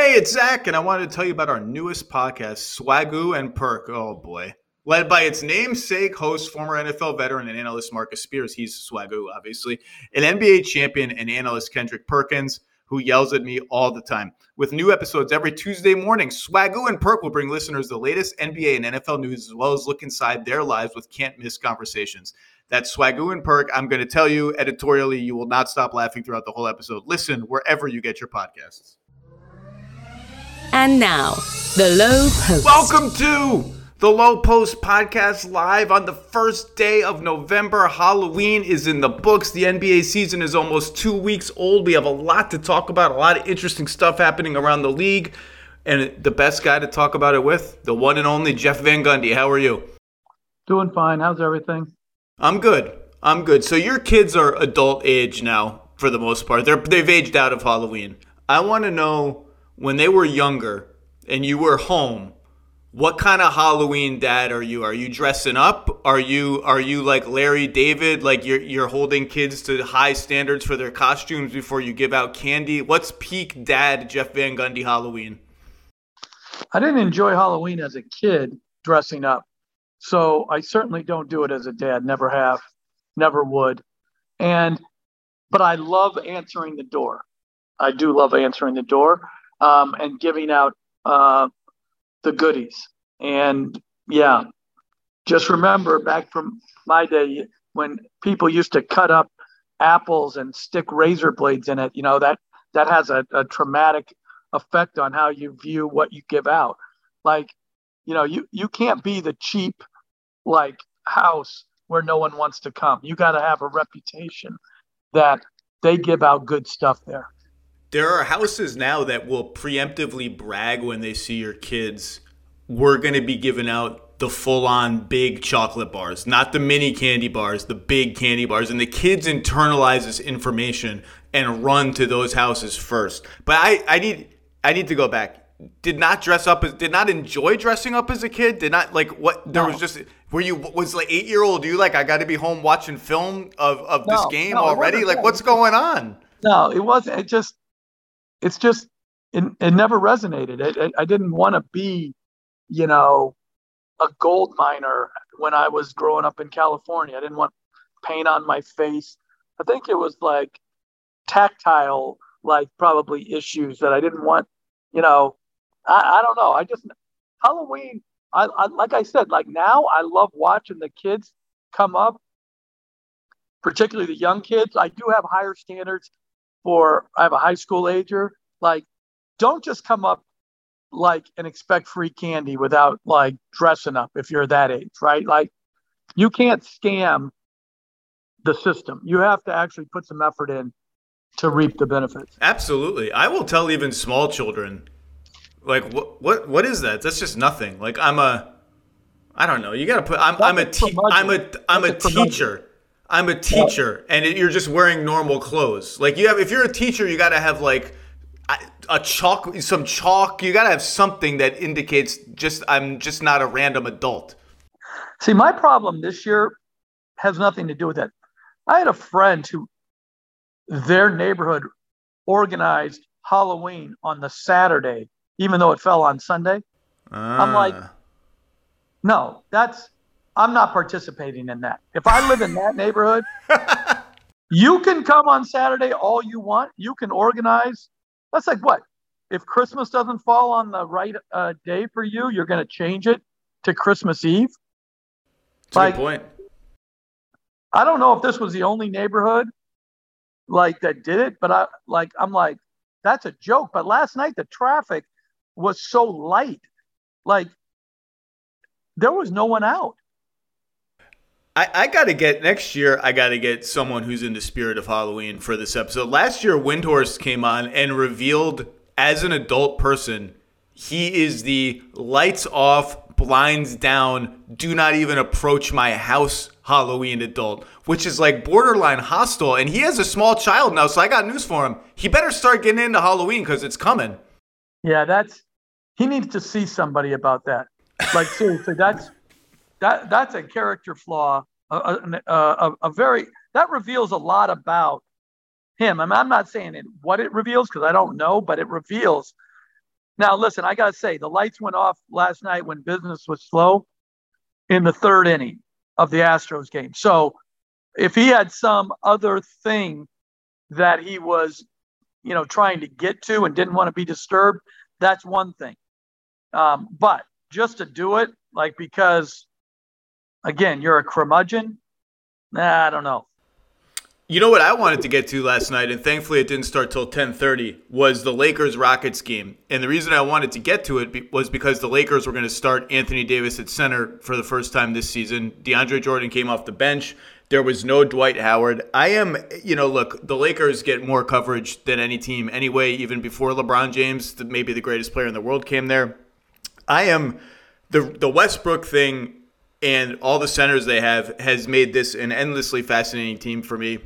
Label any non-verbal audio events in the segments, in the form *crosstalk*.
Hey, it's Zach, and I wanted to tell you about our newest podcast, Swagu and Perk. Oh boy. Led by its namesake host, former NFL veteran and analyst Marcus Spears. He's Swagu, obviously. An NBA champion and analyst Kendrick Perkins, who yells at me all the time. With new episodes every Tuesday morning, Swagu and Perk will bring listeners the latest NBA and NFL news, as well as look inside their lives with can't miss conversations. That's Swagu and Perk. I'm going to tell you editorially, you will not stop laughing throughout the whole episode. Listen wherever you get your podcasts. And now, the Lowe Post. Welcome to the Lowe Post podcast live on the first day of November. Halloween is in the books. The NBA season is almost two weeks old. We have a lot to talk about, a lot of interesting stuff happening around the league. And the best guy to talk about it with, the one and only Jeff Van Gundy. How are you? Doing fine. How's everything? I'm good. I'm good. So your kids are adult age now, for the most part. They're they've aged out of Halloween. I want to know when they were younger and you were home, what kind of Halloween dad are you? Are you dressing up? Are you are you like Larry David, like you're you're holding kids to high standards for their costumes before you give out candy? What's peak dad Jeff Van Gundy Halloween? I didn't enjoy Halloween as a kid dressing up. So I certainly don't do it as a dad, never have, never would. And but I love answering the door. I do love answering the door um, and giving out uh, the goodies. And yeah, just remember back from my day when people used to cut up apples and stick razor blades in it. You know that that has a, a traumatic effect on how you view what you give out. Like, you know, you you can't be the cheap like house where no one wants to come. You got to have a reputation that they give out good stuff there. There are houses now that will preemptively brag when they see your kids. We're going to be giving out the full on big chocolate bars, not the mini candy bars, the big candy bars. And the kids internalize this information and run to those houses first. But I, I need I need to go back. Did not dress up as did not enjoy dressing up as a kid. Did not like what there no. was just were you was like eight year old you like I got to be home watching film of of no, this game no, already? Like what's going on? No, it wasn't. It just it's just it, it never resonated. It, it, I didn't want to be, you know, a gold miner when I was growing up in California. I didn't want paint on my face. I think it was like tactile, like probably issues that I didn't want. You know, I, I don't know. I just Halloween. I, I like I said, like now I love watching the kids come up, particularly the young kids. I do have higher standards for I have a high school ager. Like, don't just come up like and expect free candy without like dressing up if you're that age, right? Like, you can't scam the system. You have to actually put some effort in to reap the benefits. Absolutely. I will tell even small children like what what what is that? That's just nothing. Like I'm a I don't know. You got to put I'm I'm a te- I'm a I'm a teacher. I'm a teacher, and it, you're just wearing normal clothes. Like you have, if you're a teacher, you got to have like a chalk, some chalk. You got to have something that indicates just I'm just not a random adult. See, my problem this year has nothing to do with that. I had a friend who their neighborhood organized Halloween on the Saturday, even though it fell on Sunday. Ah. I'm like, ah. no, that's I'm not participating in that. If I live in that neighborhood, *laughs* you can come on Saturday all you want. You can organize. That's like what? If Christmas doesn't fall on the right uh, day for you, you're going to change it to Christmas Eve. That's like, point. I don't know if this was the only neighborhood like that did it, but I like I'm like that's a joke. But last night the traffic was so light, like there was no one out. I, I got to get next year. I got to get someone who's in the spirit of Halloween for this episode. Last year, Windhorst came on and revealed as an adult person, he is the lights off, blinds down, do not even approach my house Halloween adult, which is like borderline hostile. And he has a small child now, so I got news for him. He better start getting into Halloween because it's coming. Yeah, that's he needs to see somebody about that. Like seriously, that's that that's a character flaw, a, a, a, very that reveals a lot about him. I mean, I'm not saying it, what it reveals because I don't know, but it reveals Now, listen, I got to say, the lights went off last night when business was slow in the third inning of the Astros game. So if he had some other thing that he was, you know, trying to get to and didn't want to be disturbed, that's one thing. Um, but just to do it, like because, again, you're a curmudgeon, nah, I don't know. You know what I wanted to get to last night, and thankfully it didn't start till 10:30. Was the Lakers Rockets game, and the reason I wanted to get to it was because the Lakers were going to start Anthony Davis at center for the first time this season. DeAndre Jordan came off the bench. There was no Dwight Howard. I am, you know, look, the Lakers get more coverage than any team anyway. Even before LeBron James, maybe the greatest player in the world, came there. I am the the Westbrook thing and all the centers they have has made this an endlessly fascinating team for me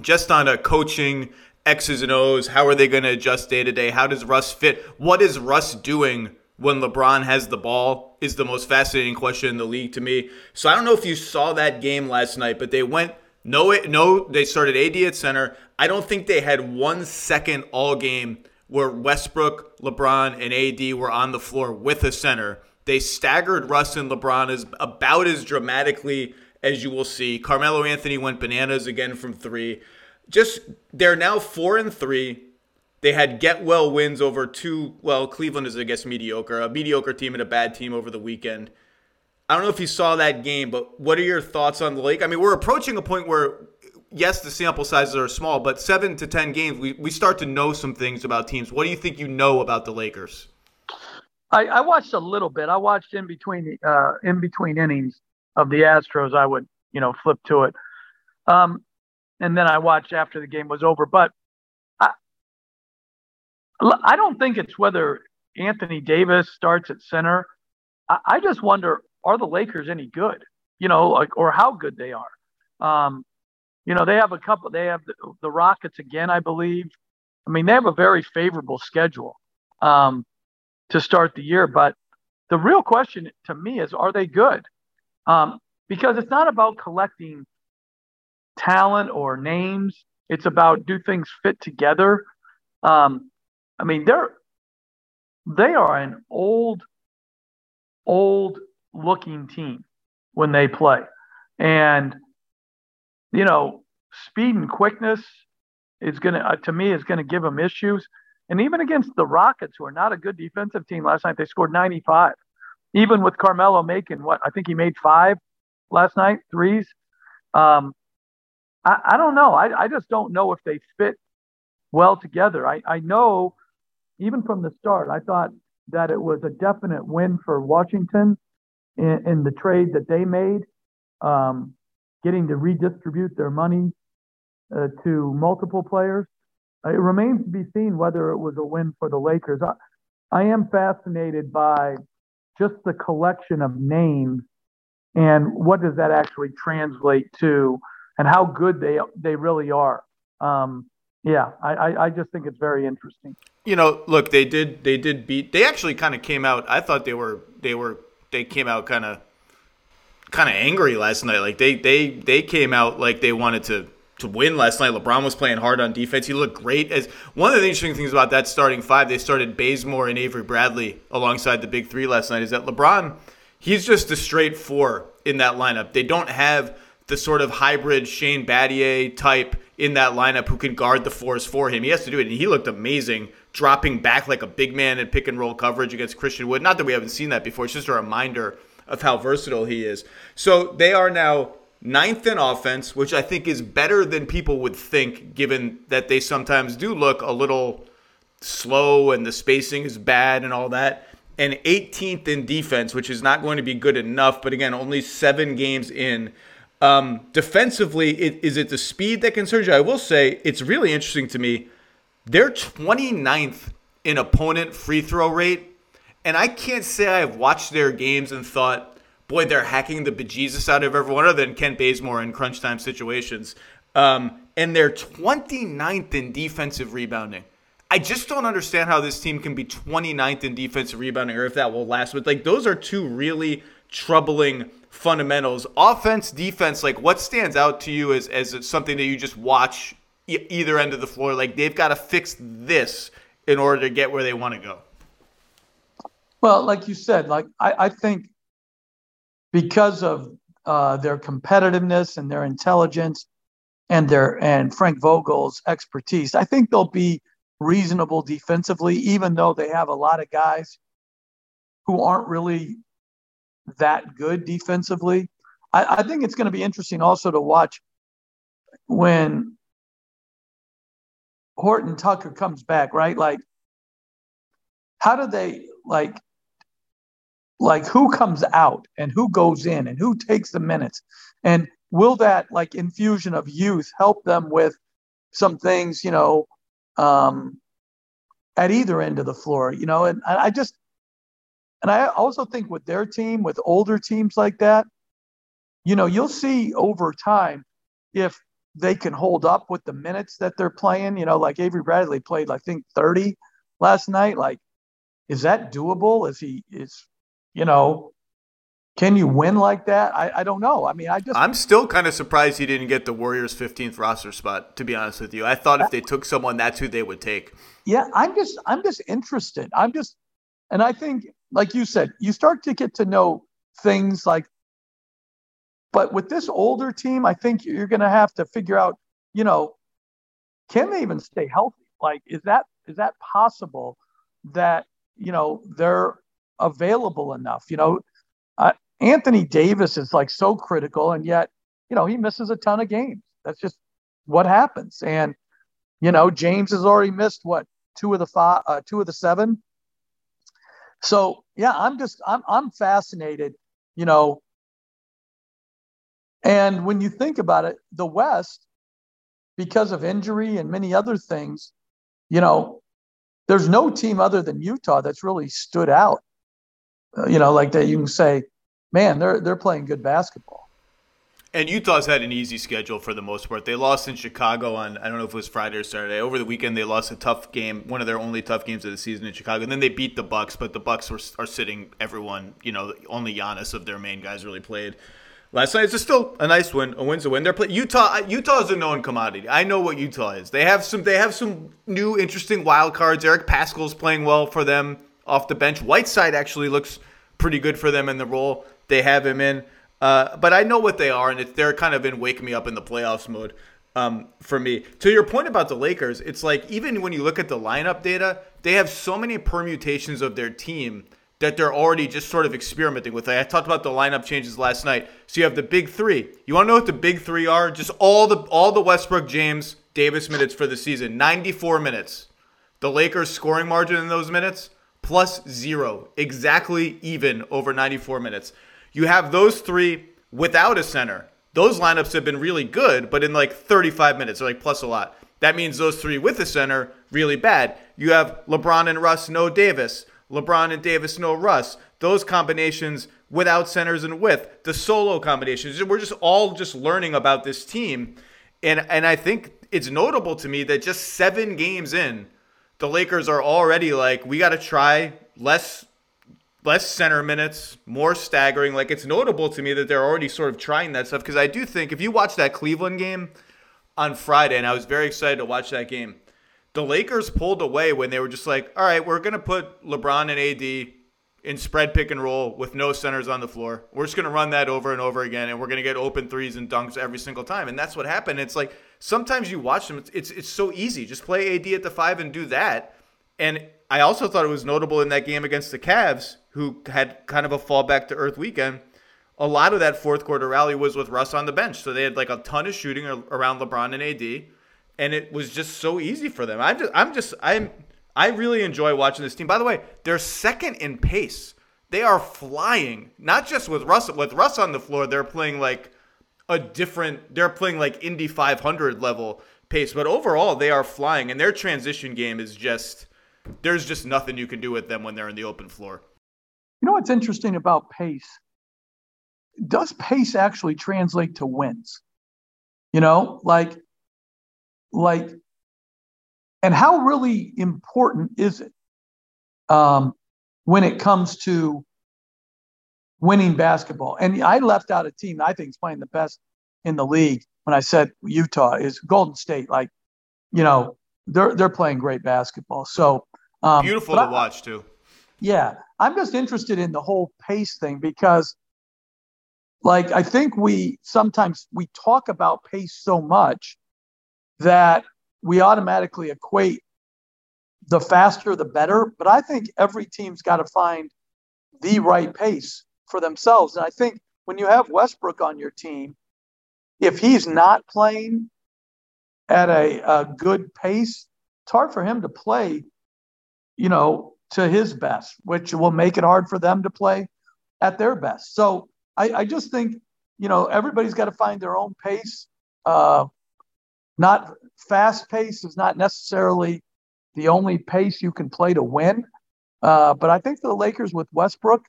just on a coaching X's and O's. How are they going to adjust day to day? How does Russ fit? What is Russ doing when LeBron has the ball? Is the most fascinating question in the league to me. So I don't know if you saw that game last night, but they went no, no. They started AD at center. I don't think they had one second all game where Westbrook, LeBron, and AD were on the floor with a center. They staggered Russ and LeBron as about as dramatically as you will see. Carmelo Anthony went bananas again from three. Just they're now four and three. They had get well wins over two. Well, Cleveland is I guess mediocre, a mediocre team and a bad team over the weekend. I don't know if you saw that game, but what are your thoughts on the Lake? I mean, we're approaching a point where yes, the sample sizes are small, but seven to ten games, we, we start to know some things about teams. What do you think you know about the Lakers? I, I watched a little bit. I watched in between uh, in between innings of the Astros, I would, you know, flip to it. Um, and then I watched after the game was over. But I, I don't think it's whether Anthony Davis starts at center. I, I just wonder, are the Lakers any good? You know, like, or how good they are. Um, you know, they have a couple, they have the, the, Rockets again, I believe. I mean, they have a very favorable schedule um, to start the year. But the real question to me is, are they good? Um, because it's not about collecting talent or names. It's about do things fit together. Um, I mean, they're they are an old, old looking team when they play, and you know, speed and quickness is going to uh, to me is going to give them issues. And even against the Rockets, who are not a good defensive team, last night they scored 95 even with Carmelo making what I think he made five last night, threes. Um, I, I don't know. I, I just don't know if they fit well together. I, I know even from the start, I thought that it was a definite win for Washington in, in the trade that they made, um, getting to redistribute their money uh, to multiple players. Uh, it remains to be seen whether it was a win for the Lakers. I, I am fascinated by just the collection of names and what does that actually translate to and how good they they really are. Um, yeah I, I just think it's very interesting. You know look they did they did beat they actually kind of came out i thought they were they were they came out kind of kind of angry last night. Like they they they came out like they wanted to to win last night. LeBron was playing hard on defense. He looked great. As one of the interesting things about that starting five, they started Bazemore and Avery Bradley alongside the big three last night. Is that LeBron? He's just a straight four in that lineup. They don't have the sort of hybrid Shane Battier type in that lineup who can guard the fours for him. He has to do it, and he looked amazing, dropping back like a big man in pick and roll coverage against Christian Wood. Not that we haven't seen that before. It's just a reminder of how versatile he is. So they are now ninth in offense, which I think is better than people would think, given that they sometimes do look a little slow and the spacing is bad and all that. And 18th in defense, which is not going to be good enough, but again, only seven games in. Um, defensively, it, is it the speed that concerns you? I will say it's really interesting to me. They're 29th in opponent free throw rate. And I can't say I've watched their games and thought, boy, they're hacking the bejesus out of everyone other than Kent Bazemore in crunch time situations. Um, and they're 29th in defensive rebounding. I just don't understand how this team can be 29th in defensive rebounding or if that will last. But like those are two really troubling fundamentals. Offense, defense, like what stands out to you as, as something that you just watch either end of the floor? Like they've got to fix this in order to get where they want to go. Well, like you said, like I, I think because of uh, their competitiveness and their intelligence and their and Frank Vogel's expertise, I think they'll be reasonable defensively, even though they have a lot of guys who aren't really that good defensively. I, I think it's going to be interesting also to watch when Horton Tucker comes back, right? Like, how do they like like who comes out and who goes in and who takes the minutes? And will that like infusion of youth help them with some things you know um at either end of the floor you know? And i just and i also think with their team with older teams like that you know you'll see over time if they can hold up with the minutes that they're playing you know? Like avery bradley played i think 30 last night. Like is that doable is he is you know, can you win like that? I, I don't know. I mean, I just I'm still kind of surprised he didn't get the Warriors 15th roster spot. To be honest with you, I thought if they took someone, that's who they would take. Yeah, I'm just I'm just interested. I'm just, and I think, like you said, you start to get to know things like. But with this older team, I think you're going to have to figure out, you know, can they even stay healthy? Like, is that is that possible? That you know they're available enough. You know, uh, Anthony Davis is like so critical, and yet, you know, he misses a ton of games. That's just what happens. And you know, James has already missed what two of the five, uh, two of the seven. So yeah, I'm just I'm I'm fascinated. You know, and when you think about it, the West, because of injury and many other things, you know, there's no team other than Utah that's really stood out Uh, you know, like that you can say, man, they're they're playing good basketball. And Utah's had an easy schedule for the most part. They lost in Chicago on I don't know if it was Friday or Saturday. Over the weekend, they lost a tough game, one of their only tough games of the season in Chicago. And then they beat the Bucks, but the Bucks were, are sitting everyone. You know, only Giannis of their main guys really played last night. It's still a nice win. A win's a win. They're play- Utah. Utah is a known commodity. I know what Utah is. They have some. They have some new interesting wild cards. Eric Paschall's playing well for them off the bench. Whiteside actually looks pretty good for them in the role they have him in. Uh, but I know what they are, and they're kind of in wake me up in the playoffs mode um, for me. To your point about the Lakers, it's like even when you look at the lineup data, they have so many permutations of their team that they're already just sort of experimenting with. I talked about the lineup changes last night. So you have the big three. You want to know what the big three are? Just all the all the Westbrook, James, Davis minutes for the season. 94 minutes. The Lakers scoring margin in those minutes plus zero, exactly even over 94 minutes. You have those three without a center. Those lineups have been really good, but in like 35 minutes, they're like plus a lot. That means those three with a center, really bad. You have LeBron and Russ, no Davis. LeBron and Davis, no Russ. Those combinations without centers and with the solo combinations. We're just all just learning about this team. And and I think it's notable to me that just seven games in, the Lakers are already like, we got to try less less center minutes, more staggering. Like it's notable to me that they're already sort of trying that stuff because I do think if you watch that Cleveland game on Friday, and I was very excited to watch that game, the Lakers pulled away when they were just like, all right, we're gonna put LeBron and AD in spread pick and roll with no centers on the floor. We're just gonna run that over and over again, and we're gonna get open threes and dunks every single time, and that's what happened. It's like sometimes you watch them, it's, it's, it's so easy. Just play AD at the five and do that. And I also thought it was notable in that game against the Cavs, who had kind of a fallback to earth weekend. A lot of that fourth quarter rally was with Russ on the bench. So they had like a ton of shooting around LeBron and AD. And it was just so easy for them. I'm just, I'm just, I'm, I really enjoy watching this team. By the way, they're second in pace. They are flying. Not just with Russ, with Russ on the floor, they're playing like a different they're playing like Indy 500 level pace, but overall they are flying and their transition game is just there's just nothing you can do with them when they're in the open floor. You know what's interesting about pace? Does pace actually translate to wins? You know, like like and how really important is it um, when it comes to winning basketball. And I left out a team I think is playing the best in the league when I said Utah is Golden State. Like, you know, they're they're playing great basketball. So um, beautiful to I, watch too. Yeah, I'm just interested in the whole pace thing because, like, I think we sometimes we talk about pace so much that we automatically equate the faster the better. But I think every team's got to find the right pace for themselves. And I think when you have Westbrook on your team, if he's not playing at a, a good pace, it's hard for him to play, you know, to his best, which will make it hard for them to play at their best. So I, I just think, you know, everybody's got to find their own pace. Uh, not fast pace is not necessarily the only pace you can play to win. Uh, but I think the Lakers with Westbrook,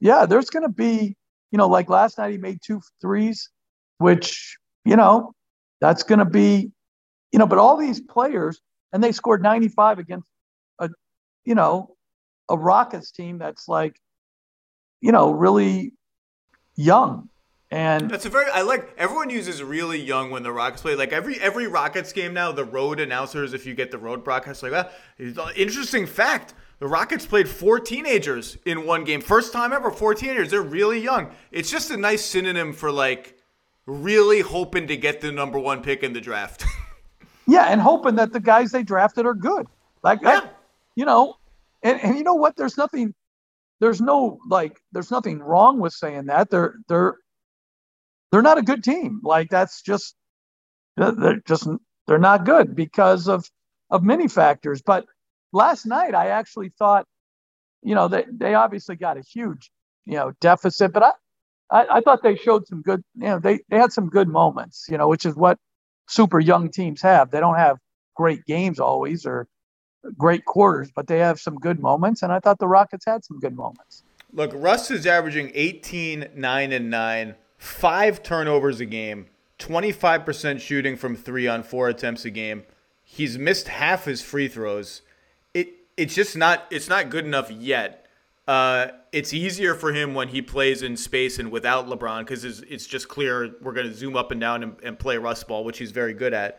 yeah, there's going to be, you know, like last night he made two threes, which, you know, that's going to be, you know, but all these players, and they scored 95 against a, you know, a Rockets team that's like, you know, really young. And that's a very I like everyone uses really young when the Rockets play. Like every every Rockets game now, the road announcers, if you get the road broadcast like ah, that, interesting fact. The Rockets played four teenagers in one game. First time ever, four teenagers. They're really young. It's just a nice synonym for like really hoping to get the number one pick in the draft. *laughs* yeah, and hoping that the guys they drafted are good. Like, yeah. I, you know, and, and you know what? There's nothing, there's no like, there's nothing wrong with saying that. They're they're they're not a good team. Like that's just they're just they're not good because of of many factors. But last night I actually thought, you know, they they obviously got a huge, you know, deficit, but I I, I thought they showed some good, you know, they, they had some good moments, you know, which is what super young teams have. They don't have great games always or great quarters, but they have some good moments. And I thought the Rockets had some good moments. Look, Russ is averaging 18, 9, and 9, five turnovers a game, 25% shooting from three on four attempts a game. He's missed half his free throws. It it's just not it's not good enough yet. Uh, it's easier for him when he plays in space and without LeBron because it's, it's, just clear we're going to zoom up and down and, and, play Russ ball, which he's very good at.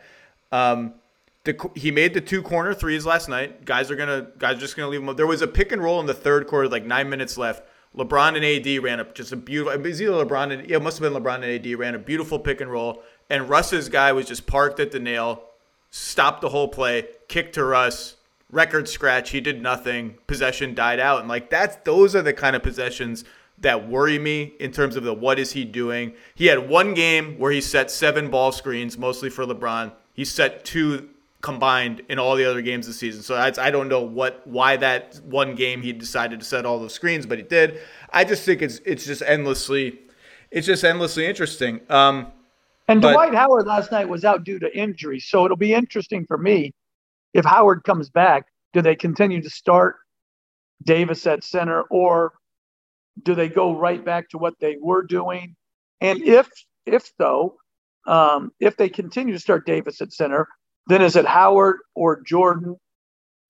Um, the, he made the two corner threes last night. Guys are gonna guys are just gonna leave him. Up. There was a pick and roll in the third quarter, like nine minutes left. LeBron and AD ran up just a beautiful. It was either LeBron and yeah, it must have been LeBron and AD ran a beautiful pick and roll, and Russ's guy was just parked at the nail, stopped the whole play, kicked to Russ record scratch. He did nothing. Possession died out, and like that's those are the kind of possessions that worry me in terms of the what is he doing. He had one game where he set seven ball screens, mostly for LeBron. He set two combined in all the other games this season. So I, I don't know what why that one game he decided to set all those screens, but he did. I just think it's it's just endlessly it's just endlessly interesting. Um, and but, Dwight Howard last night was out due to injury, so it'll be interesting for me if Howard comes back, do they continue to start Davis at center or do they go right back to what they were doing? And if if so, um, if they continue to start Davis at center, then is it Howard or Jordan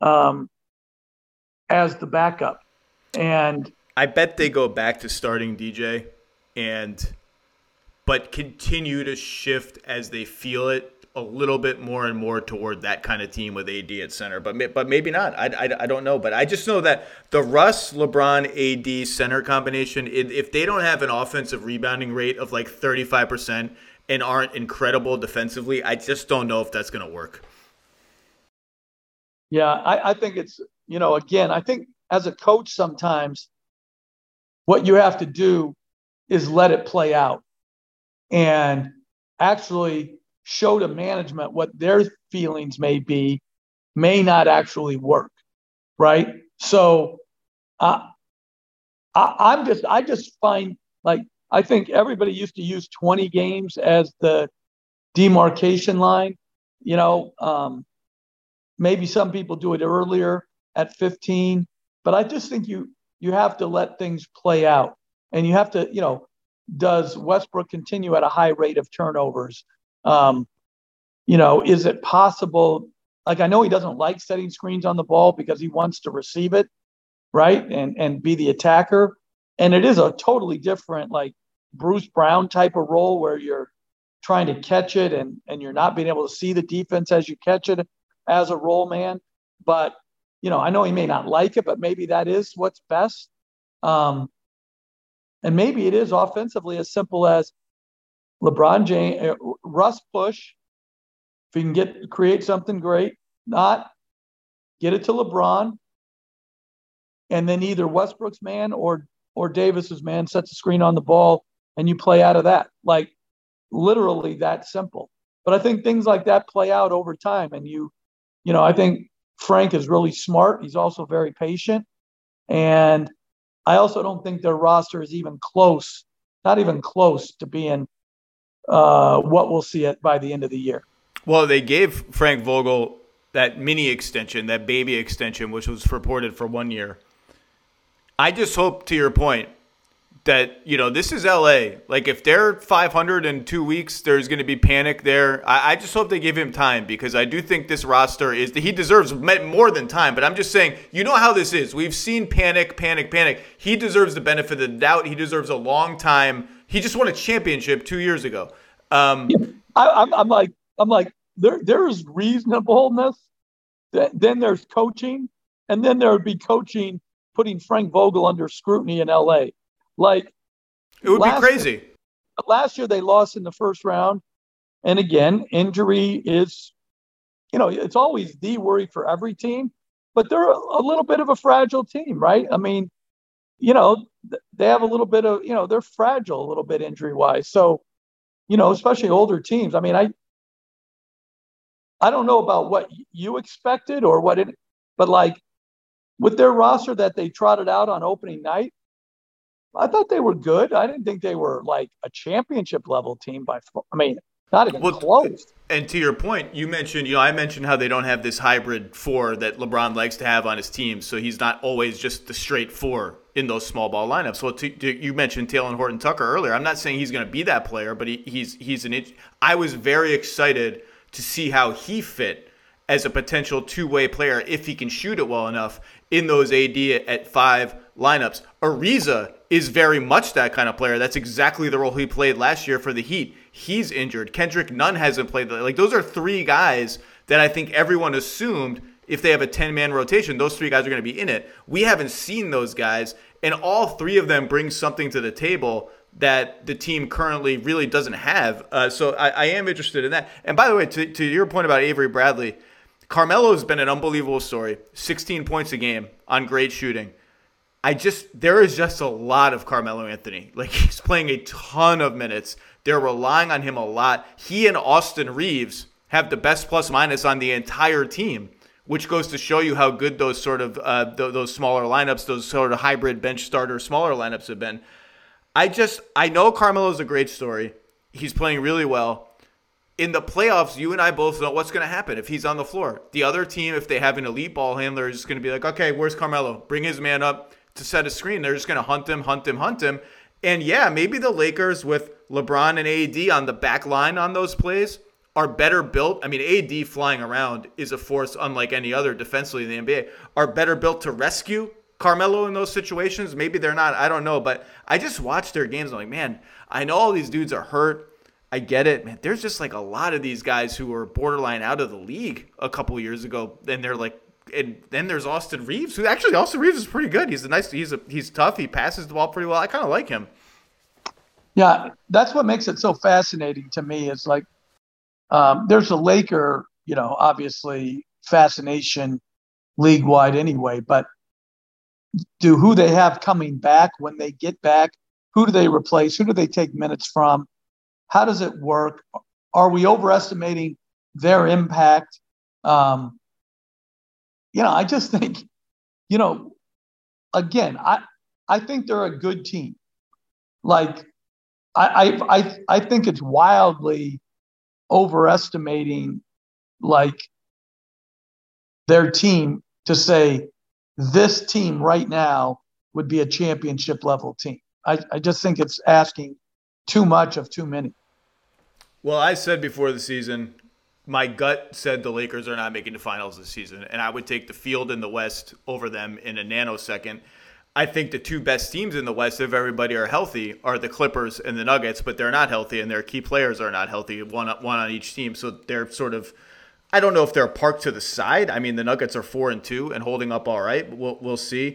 um, as the backup? And I bet they go back to starting DJ and but continue to shift as they feel it a little bit more and more toward that kind of team with AD at center, but but maybe not. I, I, I don't know, but I just know that the Russ, LeBron, AD center combination, if they don't have an offensive rebounding rate of like thirty five percent and aren't incredible defensively, I just don't know if that's going to work. Yeah, I, I think it's you know again, I think as a coach sometimes what you have to do is let it play out and actually show to management what their feelings may be may not actually work right? So uh, I, i'm just i just find like i think everybody used to use 20 games as the demarcation line you know um, maybe some people do it earlier at 15 but i just think you you have to let things play out. And you have to you know does westbrook continue at a high rate of turnovers um, you know, is it possible? Like I know he doesn't like setting screens on the ball because he wants to receive it, right, and and be the attacker. And it is a totally different, like Bruce Brown type of role where you're trying to catch it and and you're not being able to see the defense as you catch it as a role man. But you know, I know he may not like it, but maybe that is what's best. Um, and maybe it is offensively as simple as LeBron James, uh, Russ push. If you can get create something great, not get it to LeBron, and then either Westbrook's man or or Davis's man sets a screen on the ball, and you play out of that. Like literally that simple. But I think things like that play out over time, and you, you know, I think Frank is really smart. He's also very patient, and I also don't think their roster is even close, not even close to being uh, what we'll see it by the end of the year. Well, they gave Frank Vogel that mini extension, that baby extension, which was reported for one year. I just hope, to your point, that you know this is LA. Like if they're 500 in two weeks, there's going to be panic there. I, I, just hope they give him time because I do think this roster is he deserves more than time. But I'm just saying, you know how this is. We've seen panic, panic, panic. He deserves the benefit of the doubt. He deserves a long time. He just won a championship two years ago. Um, I, I'm, I'm like I'm like there there is reasonableness. Then there's coaching, and then there would be coaching putting Frank Vogel under scrutiny in LA. Like it would be crazy. Year, last year they lost in the first round, and again, injury is, you know, it's always the worry for every team. But they're a little bit of a fragile team, right? I mean, you know, they have a little bit of, you know, they're fragile a little bit injury wise. So, you know, especially older teams. I mean, I, I don't know about what you expected or what it, but like with their roster that they trotted out on opening night, I thought they were good. I didn't think they were like a championship level team by. I mean, not even well, close. And to your point, you mentioned, you know, I mentioned how they don't have this hybrid four that LeBron likes to have on his team, so he's not always just the straight four in those small ball lineups. Well, to, to, you mentioned Talen Horton Tucker earlier. I'm not saying he's going to be that player, but he, he's he's an. I was very excited to see how he fit as a potential two way player if he can shoot it well enough in those AD at five lineups. Ariza is very much that kind of player. That's exactly the role he played last year for the Heat. He's injured. Kendrick Nunn hasn't played. Like those are three guys that I think everyone assumed if they have a 10 man rotation, those three guys are going to be in it. We haven't seen those guys, and all three of them bring something to the table that the team currently really doesn't have. Uh, so I, I, am interested in that. And by the way, to, to your point about Avery Bradley, Carmelo has been an unbelievable story 16 points a game on great shooting. I just there is just a lot of Carmelo Anthony. *laughs* Like he's playing a ton of minutes. They're relying on him a lot. He and Austin Reaves have the best plus minus on the entire team, which goes to show you how good those sort of uh, th- those smaller lineups, those sort of hybrid bench starter smaller lineups have been. I just I know Carmelo's a great story. He's playing really well. In the playoffs, you and I both know what's going to happen if he's on the floor. The other team, if they have an elite ball handler, is going to be like, okay, where's Carmelo? Bring his man up to set a screen. They're just going to hunt him, hunt him, hunt him. And yeah, maybe the Lakers with LeBron and AD on the back line on those plays are better built. I mean, AD flying around is a force unlike any other defensively in the NBA. Are better built to rescue Carmelo in those situations. Maybe they're not. I don't know. But I just watched their games. I'm like, man, I know all these dudes are hurt. I get it, man. There's just like a lot of these guys who were borderline out of the league a couple years ago, and they're like and then there's Austin Reaves, who actually Austin Reaves is pretty good. He's a nice, he's a he's tough. He passes the ball pretty well. I kind of like him. Yeah, that's what makes it so fascinating to me. Is like um, there's a Laker, you know, obviously fascination league wide anyway, but do who they have coming back when they get back? Who do they replace? Who do they take minutes from? How does it work? Are we overestimating their impact? Um, you know, I just think, you know, again, I I think they're a good team. Like, I I I, I think it's wildly overestimating like their team to say this team right now would be a championship level team. I, I just think it's asking too much of too many. Well, I said before the season, my gut said the Lakers are not making the finals this season, and I would take the field in the West over them in a nanosecond. I think the two best teams in the West, if everybody are healthy, are the Clippers and the Nuggets, but they're not healthy, and their key players are not healthy, one one on each team. So they're sort of I don't know if they're parked to the side. I mean, the Nuggets are four and two and holding up all right. We'll we'll see.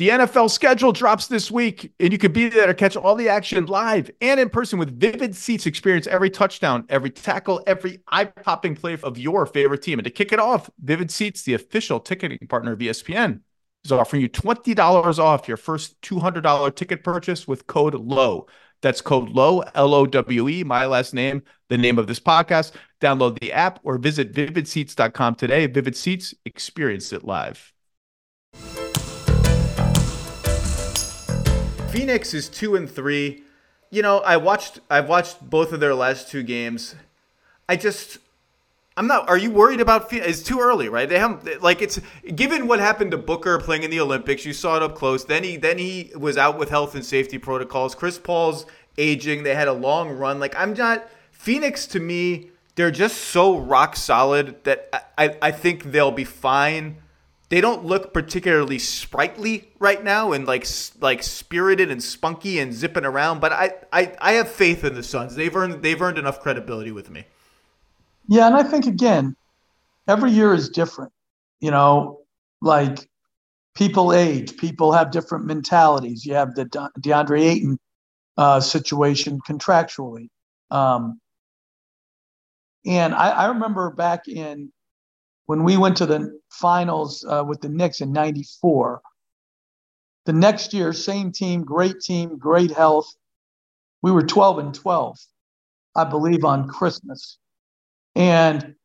The NFL schedule drops this week, and you can be there to catch all the action live and in person with Vivid Seats. Experience every touchdown, every tackle, every eye popping play of your favorite team. And to kick it off, Vivid Seats, the official ticketing partner of ESPN, is offering you $20 off your first $200 ticket purchase with code LOWE. That's code LOWE, L O W E, my last name, the name of this podcast. Download the app or visit vividseats.com today. Vivid Seats, experience it live. Phoenix is two and three. You know, I watched I've watched both of their last two games. I just I'm not. Are you worried about? It's too early, right? They haven't like it's given what happened to Booker playing in the Olympics. You saw it up close. Then he then he was out with health and safety protocols. Chris Paul's aging. They had a long run. Like I'm not Phoenix to me. They're just so rock solid that I I think they'll be fine. They don't look particularly sprightly right now and like like spirited and spunky and zipping around. But I I, I have faith in the Suns. They've earned they've earned enough credibility with me. Yeah, and I think again, every year is different. You know, like people age, people have different mentalities. You have the DeAndre Ayton uh, situation contractually. Um, and I, I, remember back in when we went to the finals uh, with the Knicks in '94. The next year, same team, great team, great health. We were 12 and 12, I believe, on Christmas. And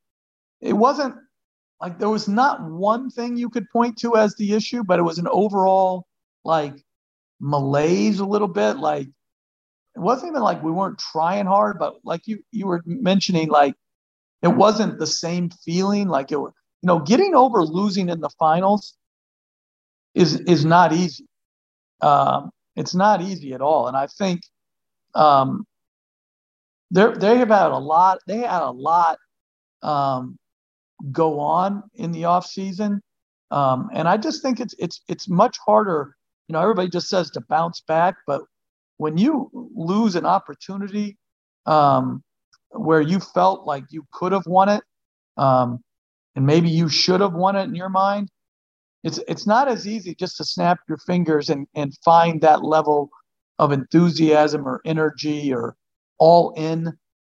it wasn't like there was not one thing you could point to as the issue, but it was an overall like malaise a little bit. Like it wasn't even like we weren't trying hard, but like you you were mentioning, like it wasn't the same feeling. Like it, was you know, getting over losing in the finals is is not easy. Um, it's not easy at all, and I think um, they they have had a lot. They had a lot um, go on in the off season, um, and I just think it's it's it's much harder. You know, everybody just says to bounce back, but when you lose an opportunity um, where you felt like you could have won it, um, and maybe you should have won it in your mind, it's it's not as easy just to snap your fingers and and find that level of enthusiasm or energy or all in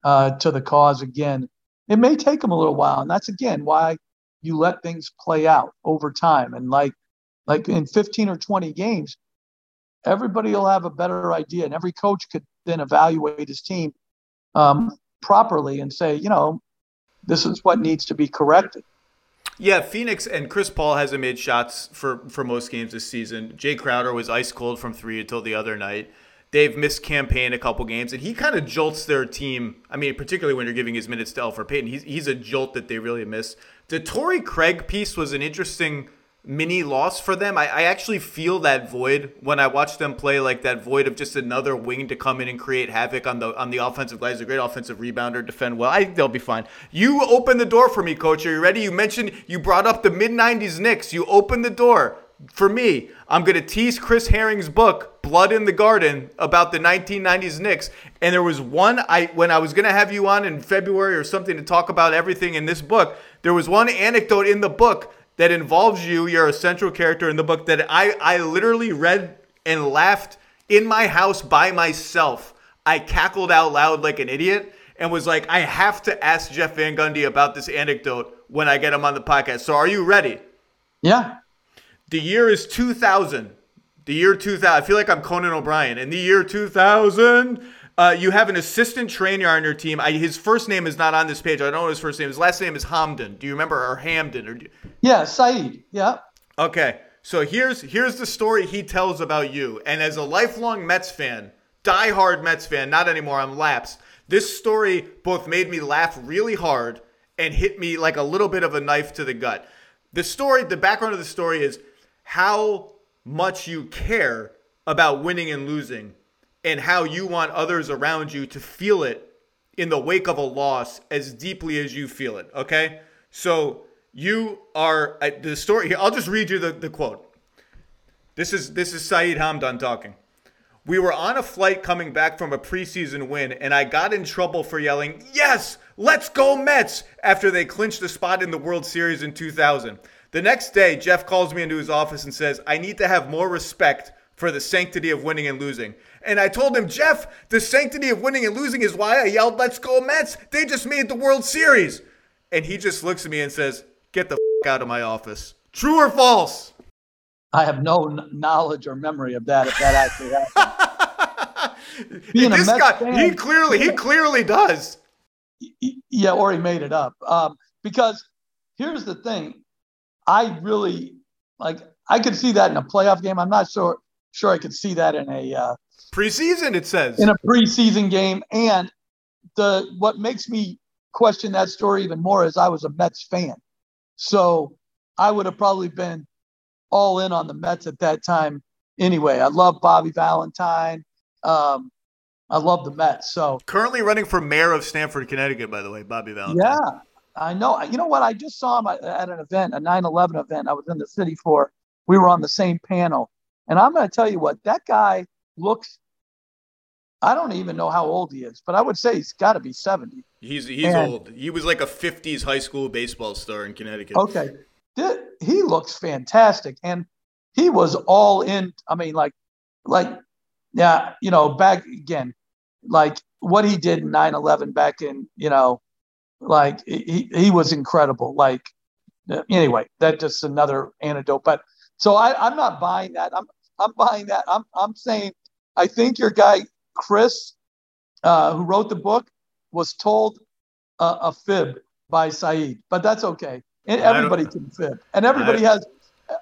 uh, to the cause again. It may take them a little while, and that's again why you let things play out over time. And like like in 15 or 20 games, everybody will have a better idea, and every coach could then evaluate his team um, properly and say, you know, this is what needs to be corrected. Yeah, Phoenix and Chris Paul hasn't made shots for for most games this season. Jae Crowder was ice cold from three until the other night. They've missed Cam Payne a couple games, and he kind of jolts their team. I mean, particularly when you're giving his minutes to Elfrid Payton, he's, he's a jolt that they really miss. The Torrey Craig piece was an interesting mini loss for them. I, I actually feel that void when I watch them play, like that void of just another wing to come in and create havoc on the on the offensive guys. A great offensive rebounder, defend well. I think they'll be fine. You open the door for me, coach. Are you ready? You mentioned you brought up the mid '90s Knicks. You open the door for me, I'm going to tease Chris Herring's book, Blood in the Garden, about the 1990s Knicks. And there was one I when I was going to have you on in February or something to talk about everything in this book. There was one anecdote in the book that involves you. You're a central character in the book that I I literally read and laughed in my house by myself. I cackled out loud like an idiot and was like, I have to ask Jeff Van Gundy about this anecdote when I get him on the podcast. So are you ready? Yeah. The year is 2000. The year 2000. I feel like I'm Conan O'Brien. In the year 2000, uh, you have an assistant trainer on your team. I, his first name is not on this page. I don't know his first name. His last name is Hamden. Do you remember or Hamden? Or do, yeah, Saeed. Yeah. Okay. So here's here's the story he tells about you. And as a lifelong Mets fan, diehard Mets fan, not anymore. I'm lapsed. This story both made me laugh really hard and hit me like a little bit of a knife to the gut. The story, the background of the story is how much you care about winning and losing and how you want others around you to feel it in the wake of a loss as deeply as you feel it. Okay? So you are uh, the story. I'll just read you the, the quote. This is this is Saeed Hamdan talking. We were on a flight coming back from a preseason win, and I got in trouble for yelling, Yes, let's go Mets, after they clinched a spot in the World Series in 2000. The next day, Jeff calls me into his office and says, I need to have more respect for the sanctity of winning and losing. And I told him, Jeff, the sanctity of winning and losing is why I yelled, Let's go Mets. They just made the World Series. And he just looks at me and says, Get the f- out of my office. True or false? I have no knowledge or memory of that if that actually happened. *laughs* Being this guy, fan, he clearly, he clearly does. Yeah, or he made it up. Um, because here's the thing, I really like. I could see that in a playoff game. I'm not sure sure I could see that in a uh, preseason. It says in a preseason game, and the what makes me question that story even more is I was a Mets fan, so I would have probably been all in on the Mets at that time anyway. I love Bobby Valentine. Um, I love the Mets. So currently running for mayor of Stamford, Connecticut, by the way, Bobby Valentine. Yeah, I know. You know what? I just saw him at an event, a 9/11 event. I was in the city for. We were on the same panel, and I'm going to tell you what that guy looks. I don't even know how old he is, but I would say he's got to be 70. He's he's and, old. He was like a 50s high school baseball star in Connecticut. Okay, he looks fantastic, and he was all in. I mean, like, like, yeah, you know, back again, like what he did in 9/11 back in, you know, like he he was incredible. Like, anyway, that's just another anecdote. But so I, I'm not buying that. I'm I'm buying that. I'm I'm saying I think your guy Chris, uh, who wrote the book, was told a, a fib by Saeed, but that's okay. And everybody can fib, and everybody has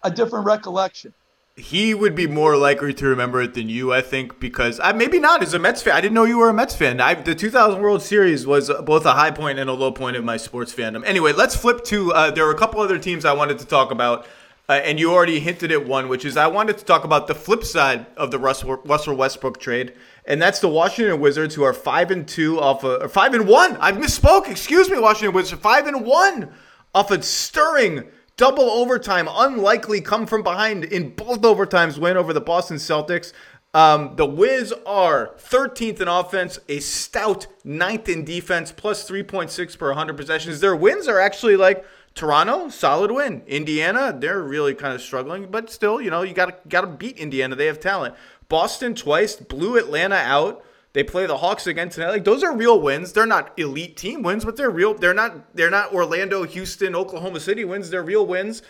a different recollection. He would be more likely to remember it than you, I think, because I maybe not as a Mets fan. I didn't know you were a Mets fan. I, the 2000 World Series was both a high point and a low point of my sports fandom. Anyway, let's flip to. Uh, there were a couple other teams I wanted to talk about. Uh, and you already hinted at one, which is I wanted to talk about the flip side of the Russell, Russell Westbrook trade, and that's the Washington Wizards, who are five and two off a or five and one. I misspoke. Excuse me, Washington Wizards, five and one off a stirring double overtime, unlikely come from behind in both overtimes win over the Boston Celtics. Um, the Wiz are 13th in offense, a stout ninth in defense, plus 3.6 per 100 possessions. Their wins are actually like Toronto, solid win. Indiana, they're really kind of struggling, but still, you know, you got got to beat Indiana. They have talent. Boston twice blew Atlanta out. They play the Hawks again tonight. Like those are real wins. They're not elite team wins, but they're real. They're not. They're not Orlando, Houston, Oklahoma City wins. They're real wins.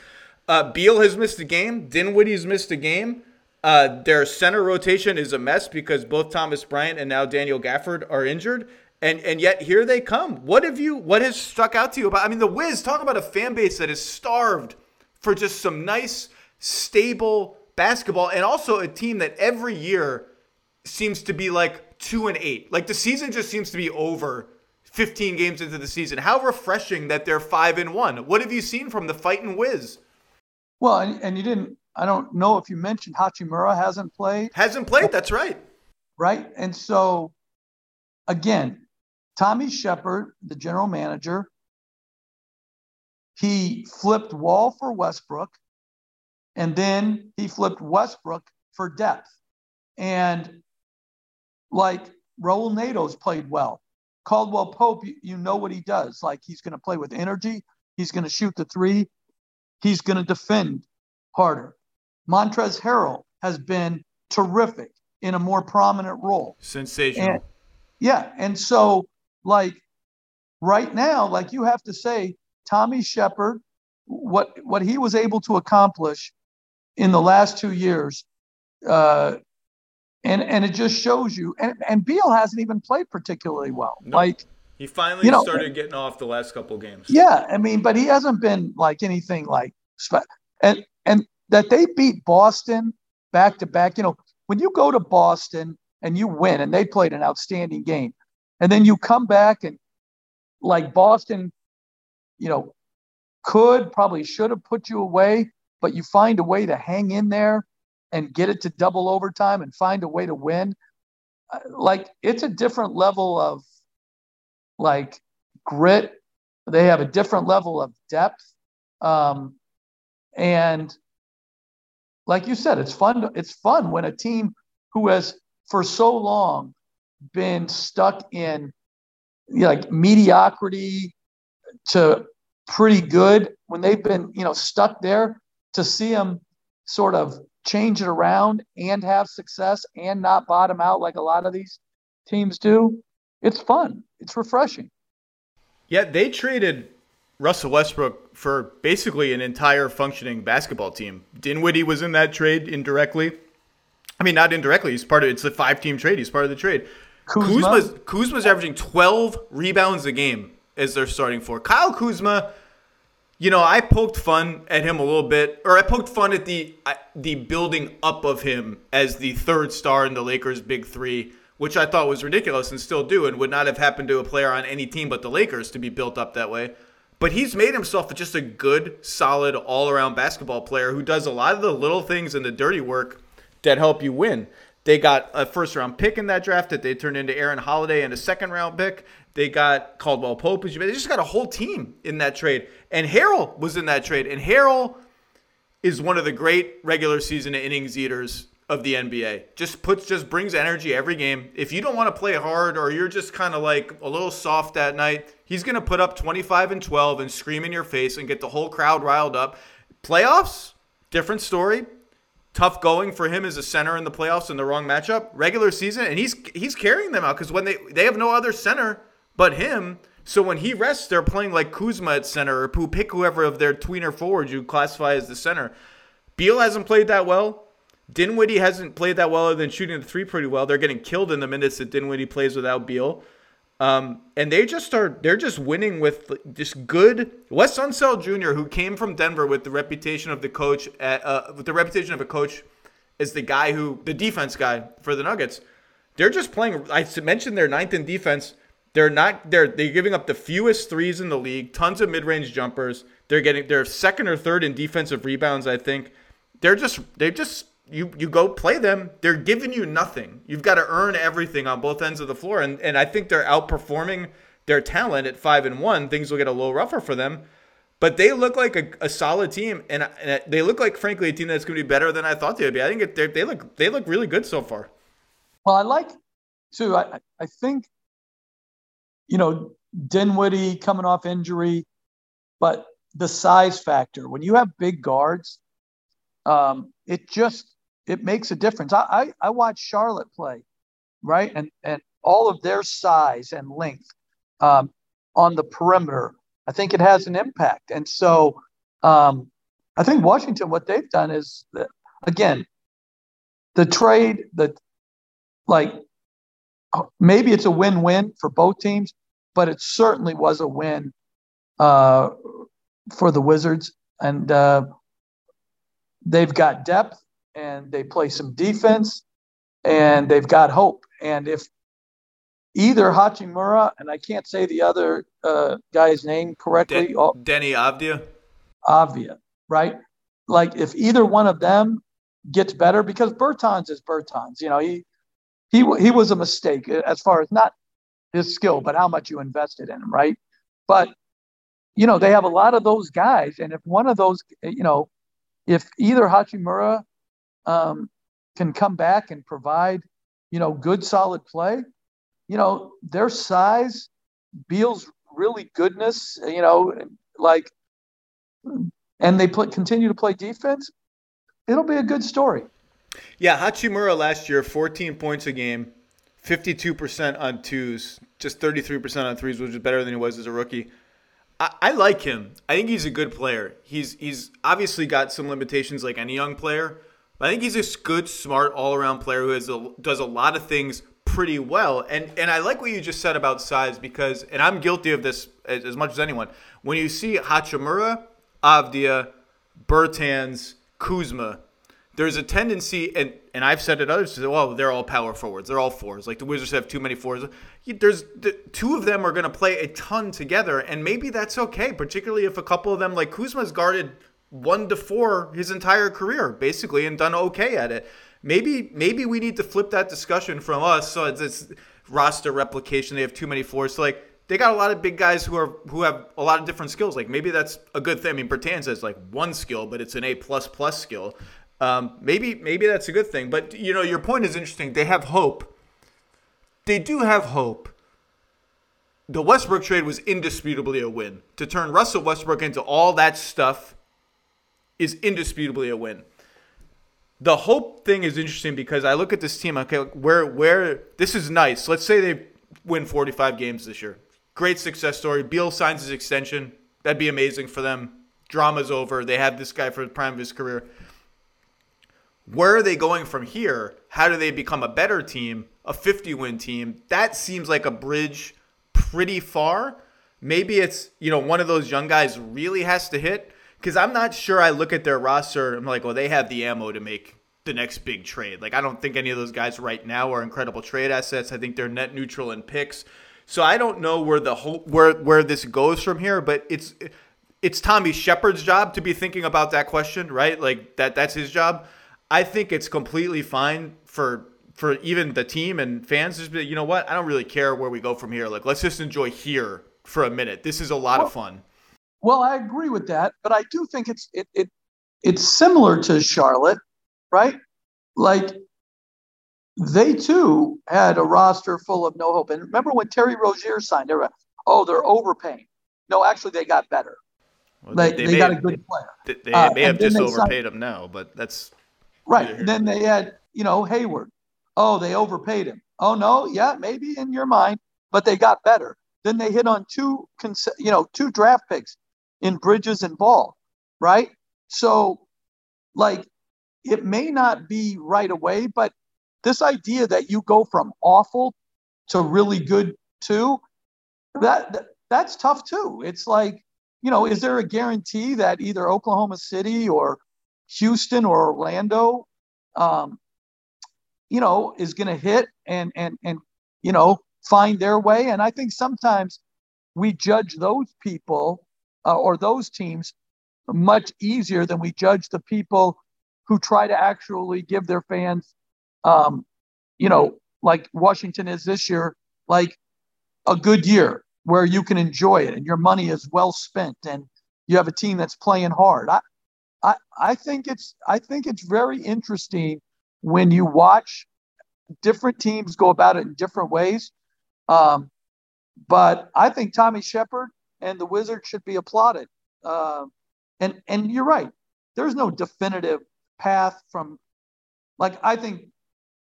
Uh, Beal has missed a game. Dinwiddie's missed a game. Uh, their center rotation is a mess because both Thomas Bryant and now Daniel Gafford are injured. And and yet here they come. What have you? What has stuck out to you about? I mean, the Wiz. Talk about a fan base that is starved for just some nice, stable basketball, and also a team that every year seems to be like two and eight. Like the season just seems to be over 15 games into the season. How refreshing that they're five and one. What have you seen from the fighting Wiz? Well, and, and you didn't. I don't know if you mentioned Hachimura hasn't played. Hasn't played. That's right. Right, and so again, Tommy Sheppard, the general manager, he flipped Wall for Westbrook, and then he flipped Westbrook for depth. And like Raul Neto's played well. Caldwell Pope, you, you know what he does. Like he's going to play with energy. He's going to shoot the three. He's going to defend harder. Montrezl Harrell has been terrific in a more prominent role. Sensational. And, yeah. And so, like, right now, like, you have to say, Tommy Sheppard, what, what he was able to accomplish in the last two years. Uh, and and it just shows you. And, and Beal hasn't even played particularly well. No. Like he finally you know, started getting off the last couple games. Yeah, I mean, but he hasn't been like anything like and and that they beat Boston back to back. You know, when you go to Boston and you win, and they played an outstanding game, and then you come back and like Boston, you know, could probably should have put you away, but you find a way to hang in there and get it to double overtime and find a way to win. Uh, like it's a different level of like grit. They have a different level of depth. Um, and like you said, it's fun. It's fun when a team who has for so long been stuck in you know, like mediocrity to pretty good when they've been you know stuck there to see them sort of change it around and have success and not bottom out like a lot of these teams do it's fun it's refreshing yeah they traded Russell Westbrook for basically an entire functioning basketball team. Dinwiddie was in that trade indirectly. I mean, not indirectly. He's part of it's a five team trade. He's part of the trade. Kuzma? Kuzma's, Kuzma's averaging 12 rebounds a game as their starting for. Kyle Kuzma, you know, I poked fun at him a little bit, or I poked fun at the the building up of him as the third star in the Lakers' big three, which I thought was ridiculous and still do, and would not have happened to a player on any team but the Lakers to be built up that way. But he's made himself just a good, solid, all around basketball player who does a lot of the little things and the dirty work that help you win. They got a first round pick in that draft that they turned into Aaron Holiday and a second round pick. They got Caldwell Pope. They just got a whole team in that trade. And Harrell was in that trade. And Harrell is one of the great regular season innings eaters of the NBA. Just puts just brings energy every game. If you don't want to play hard or you're just kind of like a little soft that night, he's going to put up 25 and 12 and scream in your face and get the whole crowd riled up. Playoffs, different story. Tough going for him as a center in the playoffs in the wrong matchup. Regular season and he's he's carrying them out cuz when they they have no other center but him. So when he rests, they're playing like Kuzma at center or who pick whoever of their tweener forwards you classify as the center. Beal hasn't played that well. Dinwiddie hasn't played that well other than shooting the three pretty well. They're getting killed in the minutes that Dinwiddie plays without Beal. Um, and they just are they're just winning with just good Wes Unseld Jr., who came from Denver with the reputation of the coach at, uh, with the reputation of a coach as the guy who the defense guy for the Nuggets. They're just playing. I mentioned their ninth in defense. They're not. They're they're giving up the fewest threes in the league. Tons of mid range jumpers. They're getting. They're second or third in defensive rebounds. I think. They're just. They're just you you go play them. They're giving you nothing. You've got to earn everything on both ends of the floor, and and I think they're outperforming their talent at five and one. Things will get a little rougher for them, but they look like a, a solid team, and, and, they look like frankly a team that's going to be better than I thought they would be. I think it, they look they look really good so far. Well, I like too. I I think you know Dinwiddie coming off injury, but the size factor when you have big guards, um, it just it makes a difference. I, I, I watch Charlotte play, right? And, and all of their size and length um, on the perimeter, I think it has an impact. And so um, I think Washington, what they've done is, that, again, the trade, the like, maybe it's a win win for both teams, but it certainly was a win uh, for the Wizards. And uh, they've got depth and they play some defense and they've got hope. And if either Hachimura and I can't say the other uh, guy's name correctly, Den- Deni Avdija, Avdija, right? Like if either one of them gets better, because Bertans is Bertans, you know, he he he was a mistake as far as not his skill, but how much you invested in him, right? But you know, they have a lot of those guys, and if one of those, you know, if either Hachimura um, can come back and provide, you know, good solid play, you know, their size, Beal's really goodness, you know, like, and they play, continue to play defense, it'll be a good story. Yeah, Hachimura last year, 14 points a game, 52% on twos, just 33% on threes, which is better than he was as a rookie. I, I like him. I think he's a good player. He's he's obviously got some limitations like any young player, but I think he's a good, smart, all around player who has a, does a lot of things pretty well. And and I like what you just said about size because, and I'm guilty of this as, as much as anyone. When you see Hachimura, Avdija, Bertans, Kuzma, there's a tendency, and and I've said it others, to say, well, they're all power forwards. They're all fours. Like the Wizards have too many fours. There's the, two of them are going to play a ton together, and maybe that's okay, particularly if a couple of them, like Kuzma's guarded one to four his entire career, basically, and done okay at it maybe maybe we need to flip that discussion from us. So it's, it's roster replication. They have too many floors. So like they got a lot of big guys who are who have a lot of different skills. Like maybe that's a good thing. I mean, Bertans has like one skill, but it's an A plus plus skill. Um, maybe maybe that's a good thing. But you know, your point is interesting. They have hope. They do have hope. The Westbrook trade was indisputably a win. To turn Russell Westbrook into all that stuff is indisputably a win the hope thing is interesting because I look at this team. Okay, where where this is nice. Let's say they win 45 games this year. Great success story. Beal signs his extension. That'd be amazing for them. Drama's over. They have this guy for the prime of his career. Where are they going from here? How do they become a better team, a 50 win team? That seems like a bridge pretty far. Maybe it's, you know, one of those young guys really has to hit because I'm not sure. I look at their roster. I'm like, well, they have the ammo to make the next big trade. Like, I don't think any of those guys right now are incredible trade assets. I think they're net neutral in picks. So I don't know where the whole where where this goes from here. But it's it's Tommy Sheppard's job to be thinking about that question, right? Like that that's his job. I think it's completely fine for for even the team and fans just be, you know what? I don't really care where we go from here. Like, let's just enjoy here for a minute. This is a lot well, of fun. Well, I agree with that, but I do think it's it, it it's similar to Charlotte, right? Like they too had a roster full of no hope. And remember when Terry Rozier signed, they were, oh, they're overpaying. No, actually, they got better. Well, they, they, they got have, a good player. They, they uh, may have just overpaid him now, but that's right. And then they had, you know, Hayward. Oh, they overpaid him. Oh no, yeah, maybe in your mind, but they got better. Then they hit on two, you know, two draft picks in Bridges and Ball, right? So, like, it may not be right away, but this idea that you go from awful to really good too, that, that that's tough too. It's like, you know, is there a guarantee that either Oklahoma City or Houston or Orlando, um, you know, is going to hit and and and you know find their way? And I think sometimes we judge those people uh, or those teams much easier than we judge the people who try to actually give their fans, um, you know, like Washington is this year, like a good year where you can enjoy it and your money is well spent and you have a team that's playing hard. I, I, I think it's I think it's very interesting when you watch different teams go about it in different ways. Um, but I think Tommy Sheppard and the Wizards should be applauded. Uh, and and you're right. There's no definitive path from like I think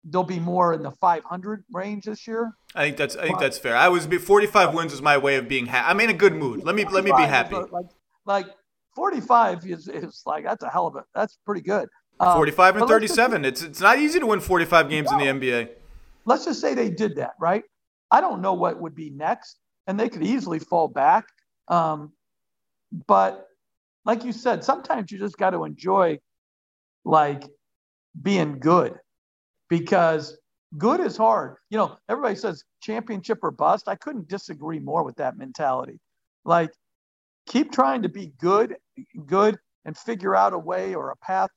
there'll be more in the 500 range this year. I think that's I think that's fair. I was 45 wins is my way of being happy. I'm in a good mood. Let me let me be happy. Like like 45 is is like that's a hell of a that's pretty good. Um, 45 and 37. Just, it's it's not easy to win 45 games in the NBA. Let's just say they did that, right? I don't know what would be next, and they could easily fall back. Um, but like you said, sometimes you just got to enjoy like being good because good is hard. You know, everybody says championship or bust. I couldn't disagree more with that mentality. Like, keep trying to be good, good, and figure out a way or a path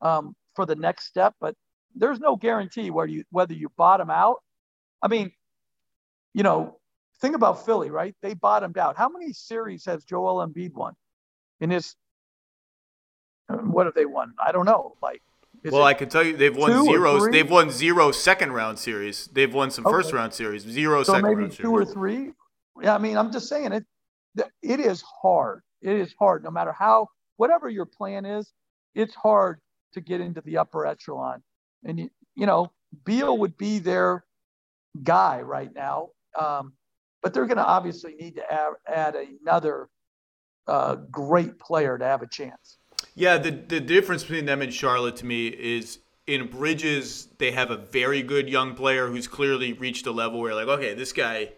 um, for the next step. But there's no guarantee where you whether you bottom out. I mean, you know, think about Philly, right? They bottomed out. How many series has Joel Embiid won in his? Uh, what have they won? I don't know. Like, well, I can tell you they've won zero. They've won zero second round series. They've won some okay. first round series. Zero so second maybe two or three. Yeah, I mean, I'm just saying it. It is hard. It is hard. No matter how, whatever your plan is, it's hard to get into the upper echelon. And you, you know, Beal would be their guy right now. Um, but they're going to obviously need to add, add another uh, great player to have a chance. Yeah, the the difference between them and Charlotte to me is in Bridges they have a very good young player who's clearly reached a level where like okay this guy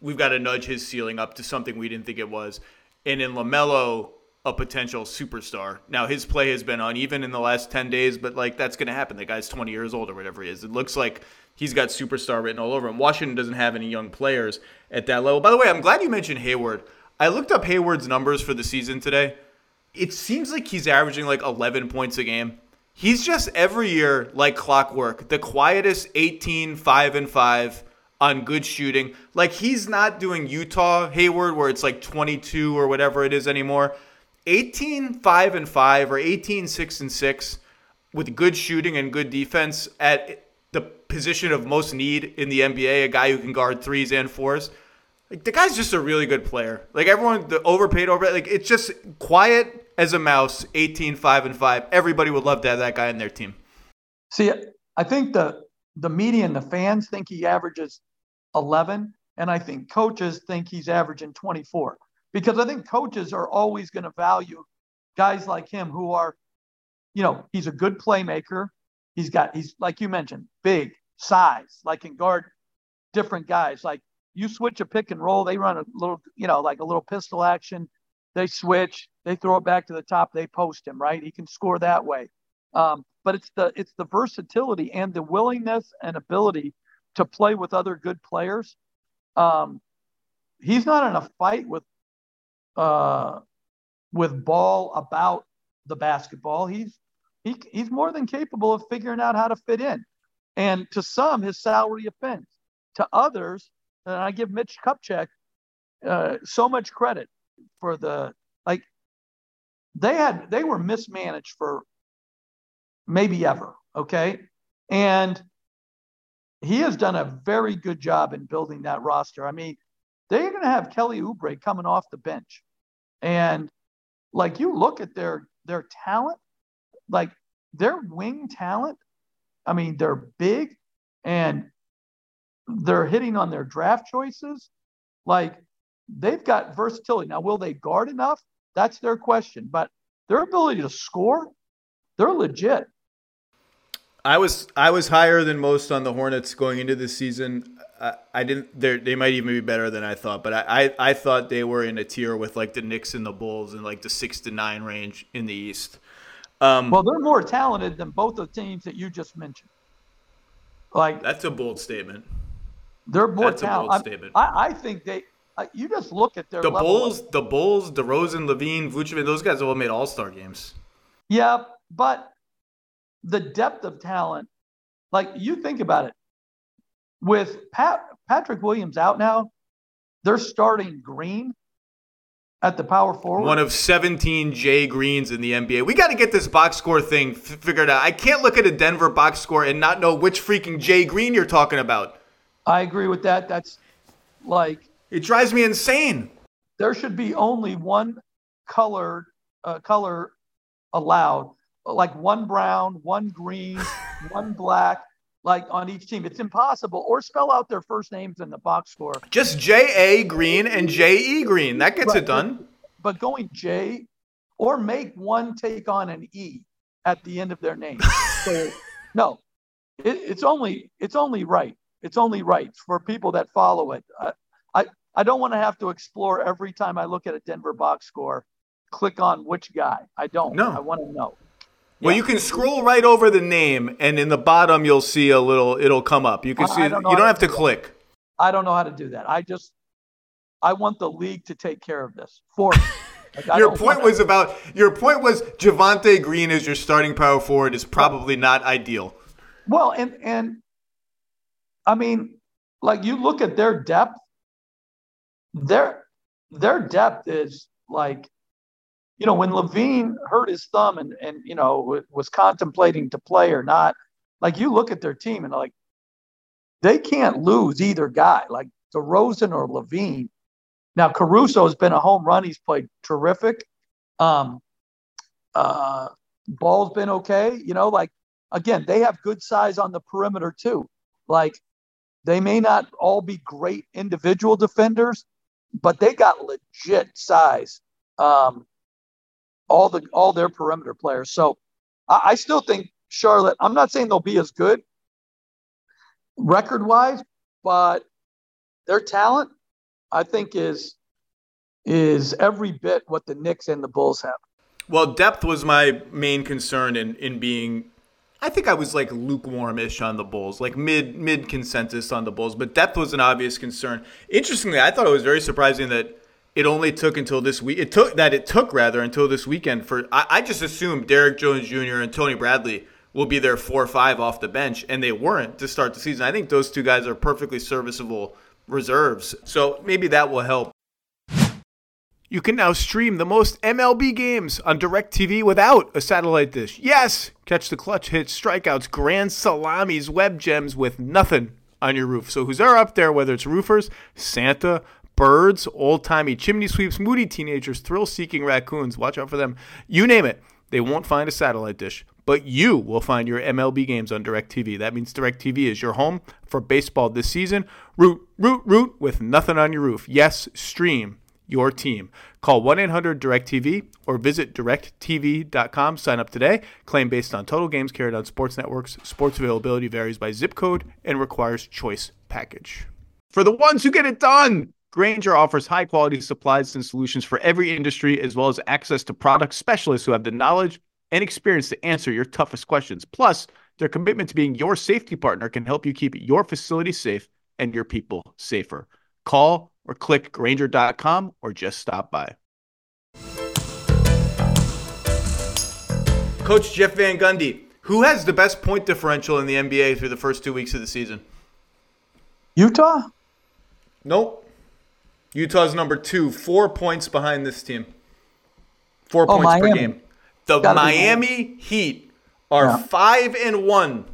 we've got to nudge his ceiling up to something we didn't think it was, and in LaMelo a potential superstar. Now his play has been uneven in the last 10 days, but like that's going to happen. The guy's 20 years old or whatever he is. It looks like he's got superstar written all over him. Washington doesn't have any young players at that level. By the way, I'm glad you mentioned Hayward. I looked up Hayward's numbers for the season today. It seems like he's averaging like 11 points a game. He's just every year like clockwork, the quietest 18 5 and 5 on good shooting. Like he's not doing Utah Hayward where it's like 22 or whatever it is anymore. 18 5 and 5 or 18 6 and 6 with good shooting and good defense at position of most need in the NBA, a guy who can guard threes and fours. Like the guy's just a really good player. Like everyone the overpaid over like it's just quiet as a mouse, 18 5 and 5. Everybody would love to have that guy in their team. See, I think the the media and the fans think he averages 11 and I think coaches think he's averaging 24 because I think coaches are always going to value guys like him who are, you know, he's a good playmaker. He's got, he's like you mentioned, big size, like can guard different guys. Like you switch a pick and roll, they run a little, you know, like a little pistol action. They switch, they throw it back to the top, they post him, right? He can score that way. Um, but it's the it's the versatility and the willingness and ability to play with other good players. Um, he's not in a fight with uh, with ball about the basketball. He's he, he's more than capable of figuring out how to fit in. And to some, his salary offends. To others, and I give Mitch Kupchak uh, so much credit for the like they had they were mismanaged for maybe ever. Okay, and he has done a very good job in building that roster. I mean, they're going to have Kelly Oubre coming off the bench. And like you look at their their talent, like their wing talent, I mean, they're big and they're hitting on their draft choices. Like they've got versatility. Now, will they guard enough? That's their question. But their ability to score, they're legit. I was I was higher than most on the Hornets going into this season. I, I didn't. They might even be better than I thought, but I, I, I thought they were in a tier with like the Knicks and the Bulls in like the six to nine range in the East. Um, well, they're more talented than both the teams that you just mentioned. Like that's a bold statement. They're more that's talented. A bold statement. I, I think they. You just look at their the Bulls, of, the Bulls, DeRozan, LaVine, Vucevic. Those guys all made All Star games. Yeah, but the depth of talent, like you think about it, with Pat, Patrick Williams out now, they're starting Green at the power forward. One of 17 Jay Greens in the NBA. We got to get this box score thing f- figured out. I can't look at a Denver box score and not know which freaking Jay Green you're talking about. I agree with that. That's like it drives me insane. There should be only one colored uh, color allowed, like one brown, one green, *laughs* one black, like on each team. It's impossible. Or spell out their first names in the box score. Just J A Green and J E Green. That gets right. it done. But going J or make one take on an E at the end of their name. *laughs* so no, it, it's only it's only right. It's only right for people that follow it. I I, I don't want to have to explore every time I look at a Denver box score. Click on which guy. I don't. No. I want to know. Well, you can scroll right over the name, and in the bottom you'll see a little. It'll come up. You can see. Don't you don't have to, to click. I don't know how to do that. I just, I want the league to take care of this for me. *laughs* Like, your point was to... about. Your point was Javonte Green as your starting power forward is probably not ideal. Well, and and, I mean, like you look at their depth. Their their depth is like you know, when LaVine hurt his thumb and, and you know, was contemplating to play or not, like you look at their team and like they can't lose either guy, like DeRozan or LaVine. Now, Caruso has been a home run. He's played terrific. Um, uh, Ball's been okay. You know, like, again, they have good size on the perimeter too. Like, they may not all be great individual defenders, but they got legit size um, all the all their perimeter players. So I, I still think Charlotte. I'm not saying they'll be as good record wise, but their talent, I think, is is every bit what the Knicks and the Bulls have. Well, depth was my main concern in in being. I think I was like lukewarmish on the Bulls, like mid mid consensus on the Bulls, but depth was an obvious concern. Interestingly, I thought it was very surprising that it only took until this week. It took that it took rather until this weekend for. I, I just assumed Derrick Jones Jr. and Tony Bradley will be there four or five off the bench, and they weren't to start the season. I think those two guys are perfectly serviceable reserves, so maybe that will help. You can now stream the most MLB games on DirecTV without a satellite dish. Yes! Catch the clutch hits, strikeouts, grand salamis, web gems with nothing on your roof. So who's there up there, whether it's roofers, Santa, birds, old timey chimney sweeps, moody teenagers, thrill seeking raccoons, watch out for them. You name it, they won't find a satellite dish. But you will find your MLB games on DirecTV. That means DirecTV is your home for baseball this season. Root, root, root with nothing on your roof. Yes, stream your team. Call 1 800 DirecTV or visit directv.com. Sign up today. Claim based on total games carried on sports networks. Sports availability varies by zip code and requires choice package. For the ones who get it done, Grainger offers high quality supplies and solutions for every industry, as well as access to product specialists who have the knowledge and experience to answer your toughest questions. Plus, their commitment to being your safety partner can help you keep your facility safe and your people safer. Call or click Grainger.com or just stop by. Coach Jeff Van Gundy, who has the best point differential in the NBA through the first two weeks of the season? Utah? Nope. Utah's number two, four points behind this team. Four Oh, points Miami. per game. The Gotta Miami Heat are Yeah. five and one.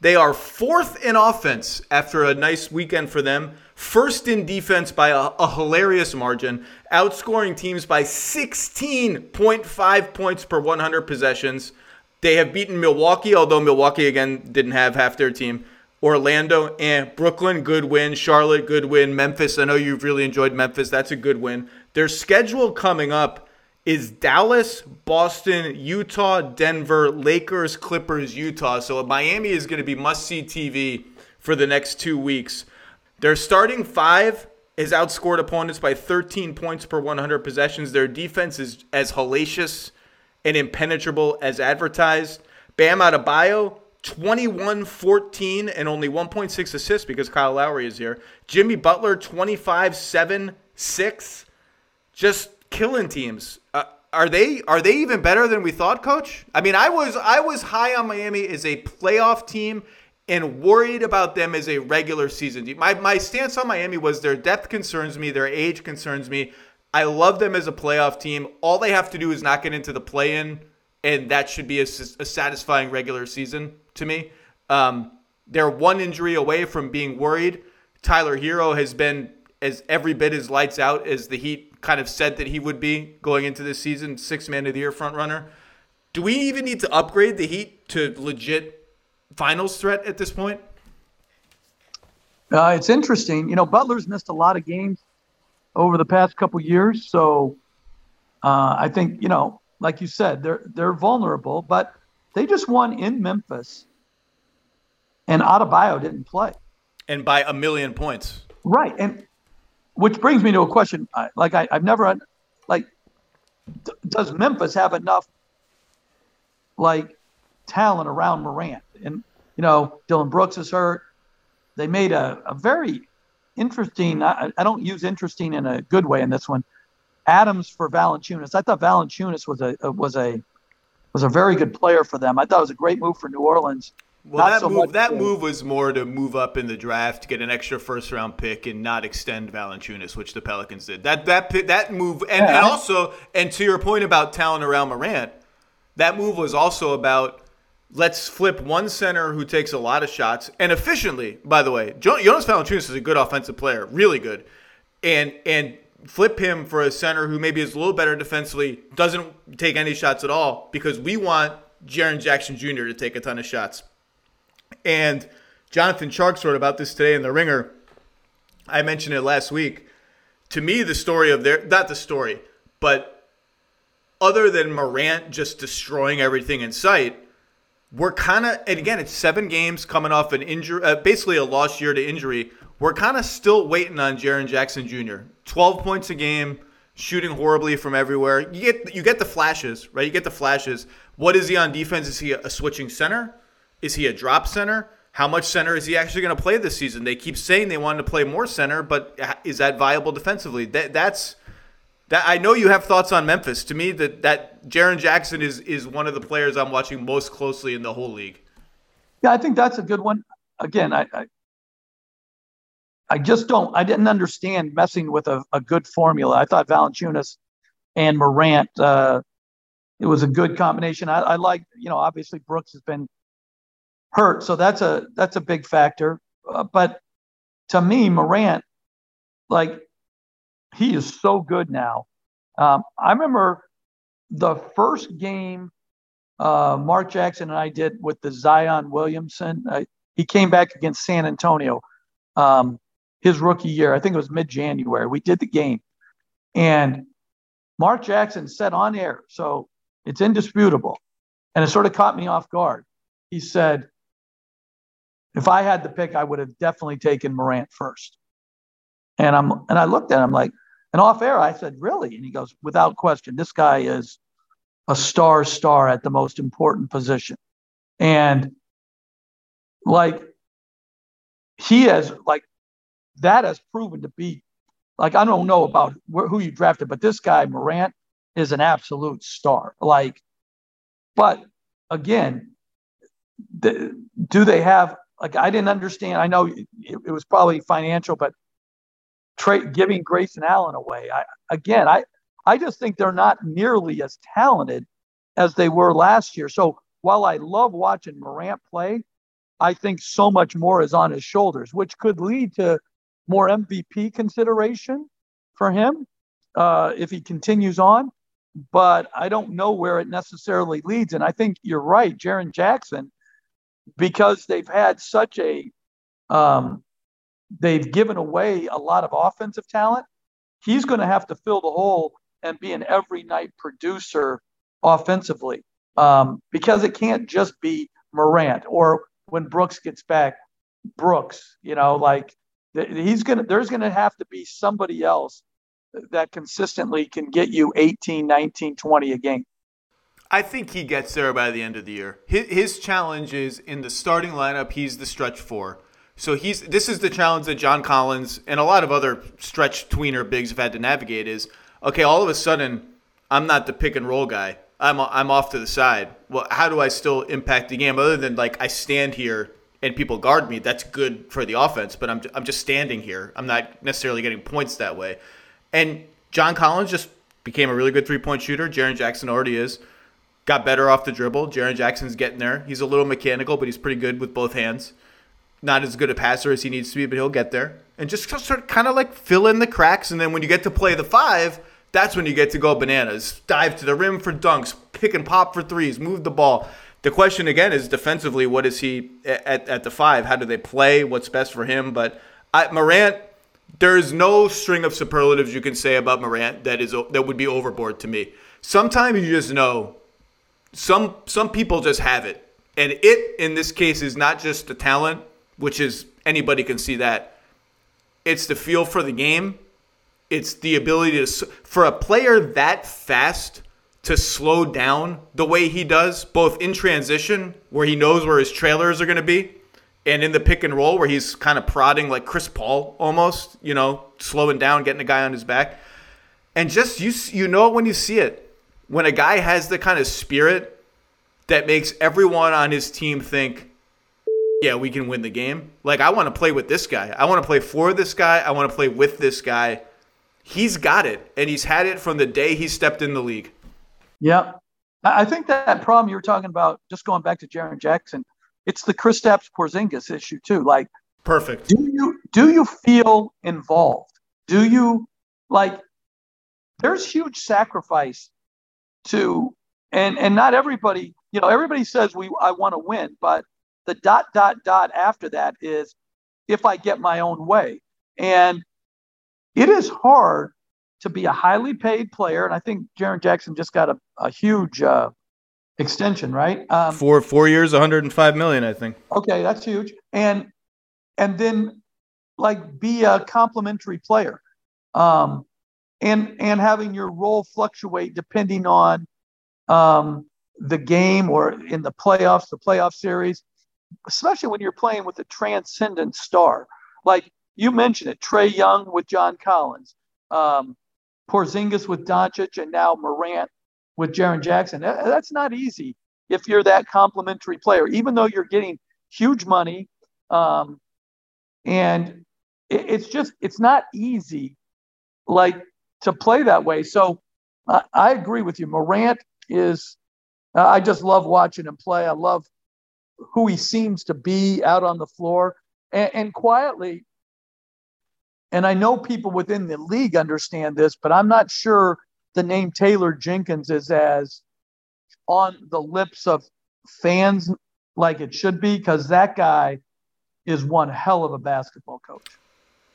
They are fourth in offense after a nice weekend for them. First in defense by a, a hilarious margin, outscoring teams by 16.5 points per 100 possessions. They have beaten Milwaukee, although Milwaukee again didn't have half their team. Orlando and Brooklyn, good win. Charlotte, good win. Memphis, I know you've really enjoyed Memphis. That's a good win. Their schedule coming up is Dallas, Boston, Utah, Denver, Lakers, Clippers, Utah. So Miami is going to be must see TV for the next two weeks. Their starting five has outscored opponents by 13 points per 100 possessions. Their defense is as hellacious and impenetrable as advertised. Bam Adebayo, 21 14 and only 1.6 assists because Kyle Lowry is here. Jimmy Butler, 25 7 6. Just killing teams. Uh, are they are they even better than we thought, coach? I mean, I was I was high on Miami as a playoff team and worried about them as a regular season team. My my stance on Miami was their depth concerns me, their age concerns me. I love them as a playoff team. All they have to do is not get into the play-in, and that should be a satisfying regular season to me. Um, they're one injury away from being worried. Tyler Herro has been as every bit as lights out as the Heat kind of said that he would be going into this season, six man of the year front runner. Do we even need to upgrade the Heat to legit finals threat at this point? Uh, it's interesting. You know, Butler's missed a lot of games over the past couple years, so uh, I think you know, like you said, they're they're vulnerable, but they just won in Memphis, and Adebayo didn't play. And by a million points. Right, and which brings me to a question. I, like I, I've never like, d- does Memphis have enough like talent around Morant? And you know, Dillon Brooks is hurt. They made a, a very interesting. I, I don't use interesting in a good way in this one. Adams for Valanciunas. I thought Valanciunas was a was a was a very good player for them. I thought it was a great move for New Orleans. Well, Not that so move that move was more to move up in the draft, get an extra first round pick, and not extend Valanciunas, which the Pelicans did. That that that move, and, and also, and to your point about talent around Morant, that move was also about let's flip one center who takes a lot of shots and efficiently. By the way, Jonas Valanciunas is a good offensive player, really good, and and flip him for a center who maybe is a little better defensively, doesn't take any shots at all, because we want Jaren Jackson Jr. to take a ton of shots. And Jonathan Tjarks wrote about this today in The Ringer. I mentioned it last week. To me, the story of their, not the story, but other than Morant just destroying everything in sight, we're kind of, and again, it's seven games coming off an injury, uh, basically a lost year to injury. We're kind of still waiting on Jaren Jackson Jr. 12 points a game, shooting horribly from everywhere. You get you get the flashes, right? You get the flashes. What is he on defense? Is he a switching center? Is he a drop center? How much center is he actually going to play this season? They keep saying they want to play more center, but is that viable defensively? That that's that I know you have thoughts on Memphis. To me, that that Jaren Jackson is is one of the players I'm watching most closely in the whole league. Yeah, I think that's a good one. Again, I I, I just don't. I didn't understand messing with a, a good formula. I thought Valanciunas and Morant. Uh, it was a good combination. I, I like, you know, obviously Brooks has been hurt, so that's a that's a big factor. Uh, but to me, Morant, like he is so good now. Um, I remember the first game uh, Mark Jackson and I did with the Zion Williamson. Uh, he came back against San Antonio um, his rookie year. I think it was mid January. We did the game. And Mark Jackson said on air, so it's indisputable. And it sort of caught me off guard. He said, if I had the pick, I would have definitely taken Morant first. And I'm and I looked at him like, and off air, I said, Really? And he goes, Without question, this guy is a star star at the most important position. And like he has like that has proven to be like I don't know about wh- who you drafted, but this guy Morant is an absolute star. Like, but again, the, do they have like I didn't understand. I know it, it was probably financial, but tra- giving Grayson Allen away. I, again, I I just think they're not nearly as talented as they were last year. So while I love watching Morant play, I think so much more is on his shoulders, which could lead to more MVP consideration for him uh, if he continues on. But I don't know where it necessarily leads. And I think you're right, Jaren Jackson, because they've had such a um, they've given away a lot of offensive talent. He's going to have to fill the hole and be an every night producer offensively um, because it can't just be Morant or when Brooks gets back, Brooks. You know, like he's gonna. There's going to have to be somebody else that consistently can get you 18, 19, 20 a game. I think he gets there by the end of the year. His, his challenge is in the starting lineup. He's the stretch four. So he's this is the challenge that John Collins and a lot of other stretch tweener bigs have had to navigate. Is okay. All of a sudden, I'm not the pick and roll guy. I'm I'm off to the side. Well, how do I still impact the game other than like I stand here and people guard me? That's good for the offense, but I'm I'm just standing here. I'm not necessarily getting points that way. And John Collins just became a really good three point shooter. Jaren Jackson already is. Got better off the dribble. Jaren Jackson's getting there. He's a little mechanical, but he's pretty good with both hands not as good a passer as he needs to be, but he'll get there. And just sort of kind of like fill in the cracks. And then when you get to play the five, that's when you get to go bananas. Dive to the rim for dunks, pick and pop for threes, move the ball. The question again is defensively, what is he at, at the five? How do they play? What's best for him? But I, Morant, there's no string of superlatives you can say about Morant that is that would be overboard to me. Sometimes you just know some some people just have it. And it in this case is not just the talent, which is anybody can see that. It's the feel for the game. It's the ability to for a player that fast to slow down the way he does, both in transition where he knows where his trailers are going to be, and in the pick and roll where he's kind of prodding like Chris Paul almost, you know, slowing down, getting a guy on his back. And just you you know when you see it. When a guy has the kind of spirit that makes everyone on his team think yeah, we can win the game. Like I want to play with this guy. I want to play for this guy. I want to play with this guy. He's got it, and he's had it from the day he stepped in the league. Yeah, I think that problem you were talking about, just going back to Jaren Jackson, it's the Kristaps Porzingis issue too. Like, perfect. Do you do you feel involved? Do you like? There's huge sacrifice to, and and not everybody. You know, everybody says we I want to win, but the dot, dot, dot after that is if I get my own way. And it is hard to be a highly paid player, and I think Jaren Jackson just got a, a huge uh, extension, right? Um, four four years, 105 million, I think. Okay, that's huge. And and then like be a complimentary player, um, and and having your role fluctuate depending on um, the game or in the playoffs, the playoff series, especially when you're playing with a transcendent star. Like you mentioned it, Trae Young with John Collins, um, Porzingis with Doncic, and now Morant with Jaren Jackson. That's not easy if you're that complimentary player, even though you're getting huge money. Um, and it, it's just, it's not easy like to play that way. So uh, I agree with you. Morant is, uh, I just love watching him play. I love who he seems to be out on the floor and, and quietly. And I know people within the league understand this, but I'm not sure the name Taylor Jenkins is as on the lips of fans like it should be because that guy is one hell of a basketball coach.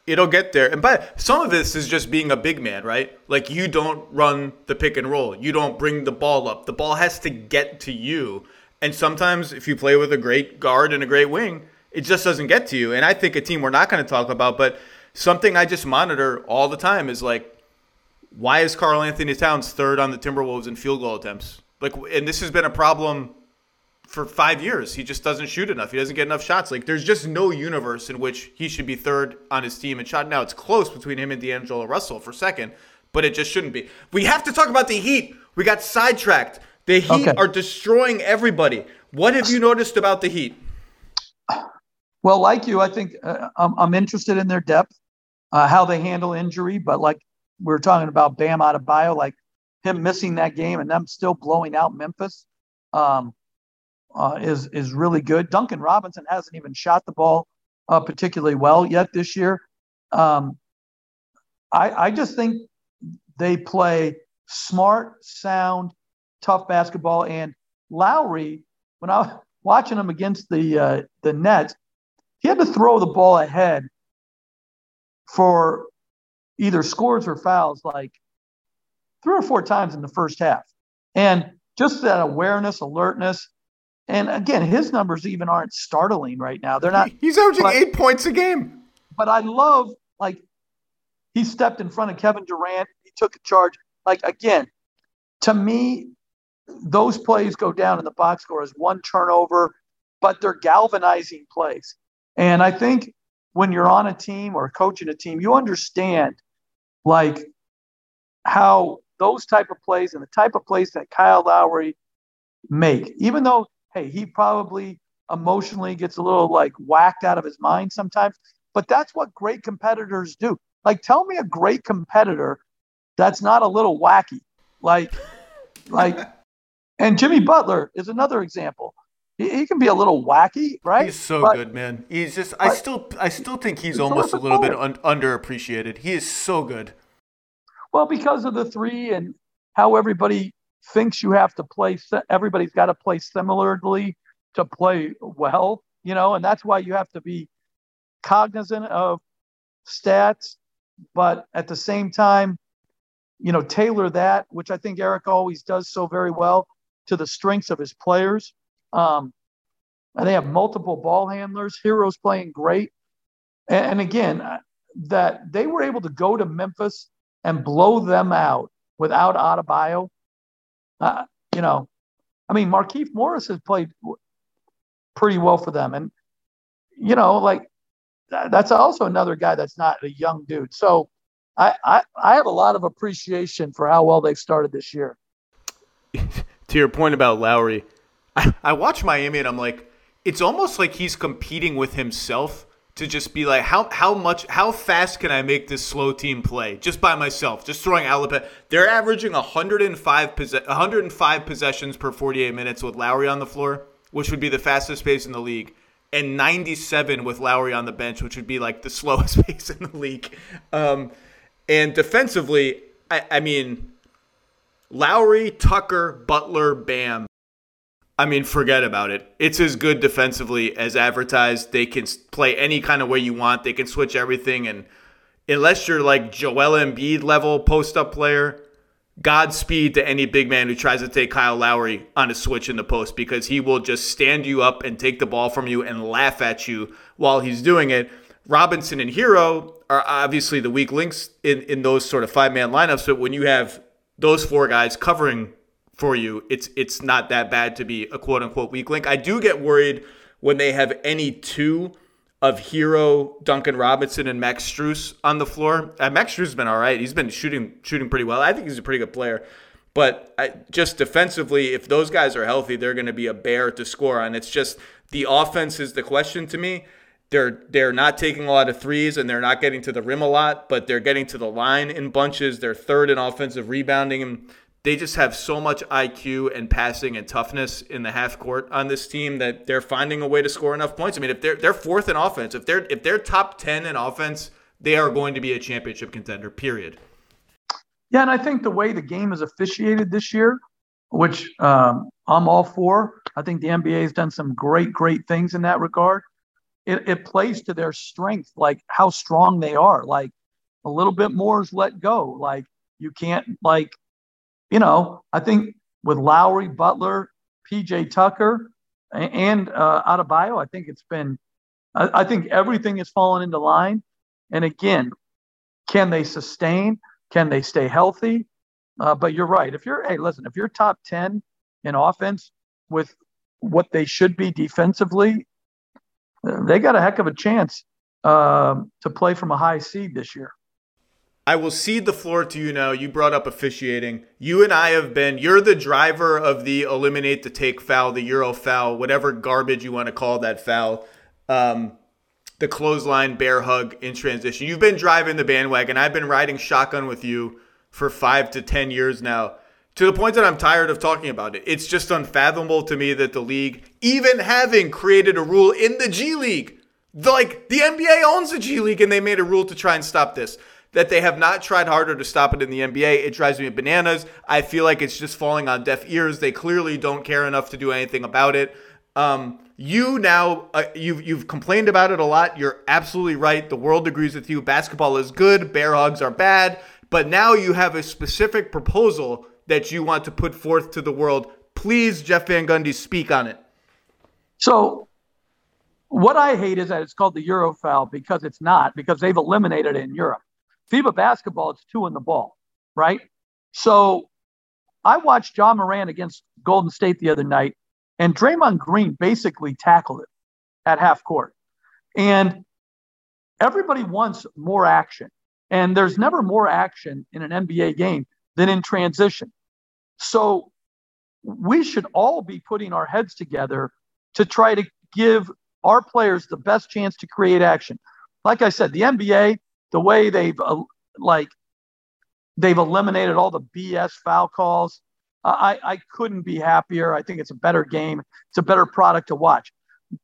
It'll get there. And but some of this is just being a big man, right? Like you don't run the pick and roll. You don't bring the ball up. The ball has to get to you. And sometimes if you play with a great guard and a great wing, it just doesn't get to you. And I think a team we're not going to talk about, but something I just monitor all the time is like why is Karl-Anthony Towns third on the Timberwolves in field goal attempts? Like, and this has been a problem for five years. He just doesn't shoot enough. He doesn't get enough shots. Like, there's just no universe in which he should be third on his team in shot. Now it's close between him and D'Angelo Russell for second, but it just shouldn't be. We have to talk about the Heat. We got sidetracked. The Heat okay. are destroying everybody. What have you noticed about the Heat? Well, like you, I think uh, I'm, I'm, interested in their depth, uh, how they handle injury. But like we were talking about Bam Adebayo, like him missing that game and them still blowing out Memphis um, uh, is is really good. Duncan Robinson hasn't even shot the ball uh, particularly well yet this year. Um, I, I just think they play smart, sound, tough basketball. And Lowry, when I was *laughs* watching him against the uh, the Nets, he had to throw the ball ahead for either scores or fouls like three or four times in the first half. And just that awareness, alertness. And again, his numbers even aren't startling right now. They're not. He's averaging but, eight points a game. But I love, like, he stepped in front of Kevin Durant. He took a charge. Like, again, to me, those plays go down in the box score as one turnover, but they're galvanizing plays. And I think when you're on a team or coaching a team, you understand like how those type of plays and the type of plays that Kyle Lowry make, even though, hey, he probably emotionally gets a little like whacked out of his mind sometimes, but that's what great competitors do. Like, tell me a great competitor that's not a little wacky. Like, *laughs* like, and Jimmy Butler is another example he, he can be a little wacky, right? He's so but, good, man. He's just I still I still think he's almost a little bit un, underappreciated. He is so good. Well, because of the three and how everybody thinks you have to play. Everybody's got to play similarly to play well, you know, and that's why you have to be cognizant of stats, but at the same time, you know, tailor that, which I think Eric always does so very well, to the strengths of his players. Um, and they have multiple ball handlers. Herro's playing great. And, and again, uh, that they were able to go to Memphis and blow them out without Adebayo. Uh, you know, I mean, Markieff Morris has played pretty well for them. And, you know, like that's also another guy that's not a young dude. So I, I, I have a lot of appreciation for how well they've started this year. *laughs* to your point about Lowry, I, I watch Miami and I'm like, it's almost like he's competing with himself to just be like, how how much how fast can I make this slow team play just by myself, just throwing Alabama. They're averaging 105 possess- 105 possessions per 48 minutes with Lowry on the floor, which would be the fastest pace in the league, and 97 with Lowry on the bench, which would be like the *laughs* slowest pace in the league. Um, and defensively, I, I mean, Lowry, Tucker, Butler, Bam I mean, forget about it. It's as good defensively as advertised. They can play any kind of way you want. They can switch everything, and unless you're like Joel Embiid level post up player, Godspeed to any big man who tries to take Kyle Lowry on a switch in the post because he will just stand you up and take the ball from you and laugh at you while he's doing it. Robinson and Herro are obviously the weak links in, in those sort of five man lineups, but when you have those four guys covering for you, it's it's not that bad to be a quote unquote weak link. I do get worried when they have any two of Herro, Duncan Robinson, and Max Strus on the floor. Uh, Max Strus has been all right. He's been shooting shooting pretty well. I think he's a pretty good player. But I, just defensively, if those guys are healthy, they're going to be a bear to score on. It's just the offense is the question to me. They're they're not taking a lot of threes and they're not getting to the rim a lot, but they're getting to the line in bunches. They're third in offensive rebounding and they just have so much IQ and passing and toughness in the half court on this team that they're finding a way to score enough points. I mean, if they're they're fourth in offense, if they're if they're top ten in offense, they are going to be a championship contender. Period. Yeah, and I think the way the game is officiated this year, which um, I'm all for, I think the NBA has done some great, great things in that regard. It, it plays to their strength, like how strong they are. Like a little bit more is let go. Like you can't like you know, I think with Lowry, Butler, PJ Tucker, and uh, Adebayo, I think it's been, I, I think everything has fallen into line. And again, can they sustain? Can they stay healthy? Uh, but you're right. If you're, hey, listen, if you're top 10 in offense with what they should be defensively, they got a heck of a chance um, to play from a high seed this year. I will cede the floor to you now. You brought up officiating. You and I have been, you're the driver of the eliminate the take foul, the Euro foul, whatever garbage you want to call that foul, um, the clothesline bear hug in transition. You've been driving the bandwagon. I've been riding shotgun with you for five to 10 years now to the point that I'm tired of talking about it. It's just unfathomable to me that the league, even having created a rule in the G League, like the NBA owns the G League and they made a rule to try and stop this that they have not tried harder to stop it in the NBA. It drives me bananas. I feel like it's just falling on deaf ears. They clearly don't care enough to do anything about it. Um, you now uh, you've you've complained about it a lot. You're absolutely right. The world agrees with you. Basketball is good. Bear hugs are bad. But now you have a specific proposal that you want to put forth to the world. Please, Jeff Van Gundy, speak on it. So, what I hate is that it's called the Euro foul because it's not because they've eliminated it in Europe. FIBA basketball, it's two in the ball, right? So I watched Ja Morant against Golden State the other night, and Draymond Green basically tackled it at half court. And everybody wants more action. And there's never more action in an NBA game than in transition. So we should all be putting our heads together to try to give our players the best chance to create action. Like I said, the NBA, the way they've uh, like they've eliminated all the BS foul calls. I, I couldn't be happier. I think it's a better game. It's a better product to watch.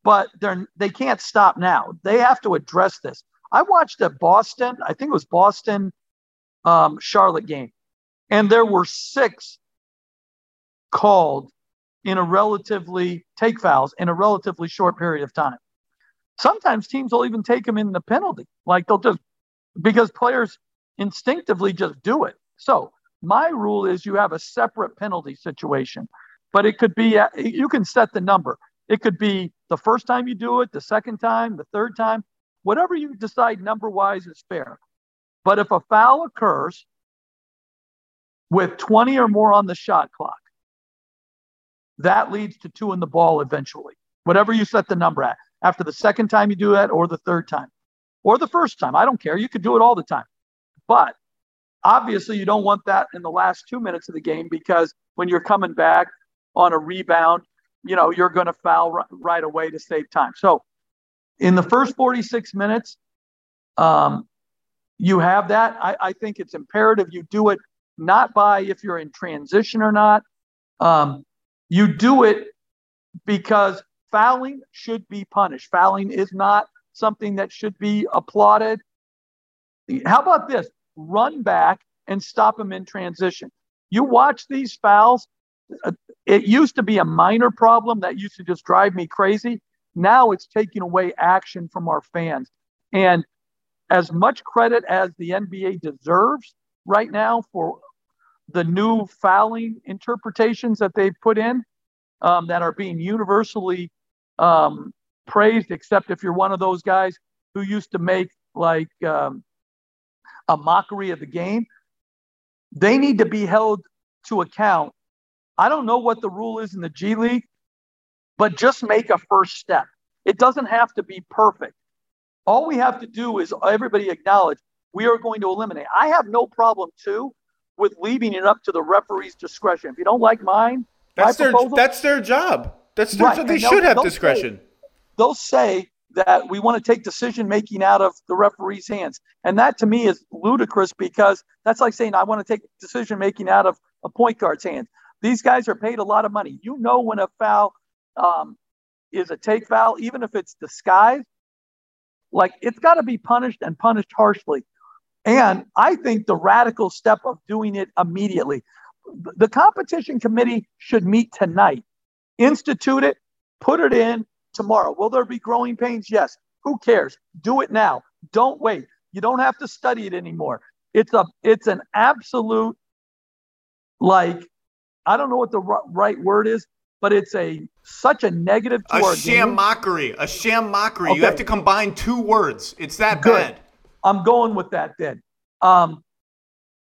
But they're they can't stop now. They have to address this. I watched a Boston, I think it was Boston um, Charlotte game, and there were six called in a relatively take fouls in a relatively short period of time. Sometimes teams will even take them in the penalty. Like they'll just because players instinctively just do it. So my rule is you have a separate penalty situation, but it could be, uh, you can set the number. It could be the first time you do it, the second time, the third time, whatever you decide number wise is fair. But if a foul occurs with 20 or more on the shot clock, that leads to two in the ball eventually, whatever you set the number at. After the second time you do that, or the third time or the first time. I don't care. You could do it all the time. But obviously, you don't want that in the last two minutes of the game because when you're coming back on a rebound, you know, you're going to foul r- right away to save time. So in the first 46 minutes, um, you have that. I, I, think it's imperative you do it not by if you're in transition or not. Um, you do it because fouling should be punished. Fouling is not something that should be applauded. How about this? Run back and stop them in transition. You watch these fouls. It used to be a minor problem that used to just drive me crazy. Now it's taking away action from our fans. And as much credit as the NBA deserves right now for the new fouling interpretations that they've put in um, that are being universally um, praised, except if you're one of those guys who used to make like um, a mockery of the game. They need to be held to account. I don't know what the rule is in the G League, but just make a first step. It doesn't have to be perfect. All we have to do is everybody acknowledge we are going to eliminate. I have no problem too with leaving it up to the referee's discretion. If you don't like mine, that's their proposal, that's their job. That's their right. job. They should have discretion. Say, they'll say that we want to take decision making out of the referee's hands, and that to me is ludicrous because that's like saying I want to take decision making out of a point guard's hands. These guys are paid a lot of money. You know when a foul um, is a take foul, even if it's disguised, like it's got to be punished and punished harshly. And I think the radical step of doing it immediately. The competition committee should meet tonight, institute it, put it in tomorrow. Will there be growing pains? Yes. Who cares? Do it now. Don't wait. You don't have to study it anymore. It's a it's an absolute like I don't know what the right word is, but it's a such a negative to a sham game. mockery. A sham mockery. Okay. You have to combine two words. It's that Good. bad. I'm going with that then. Um,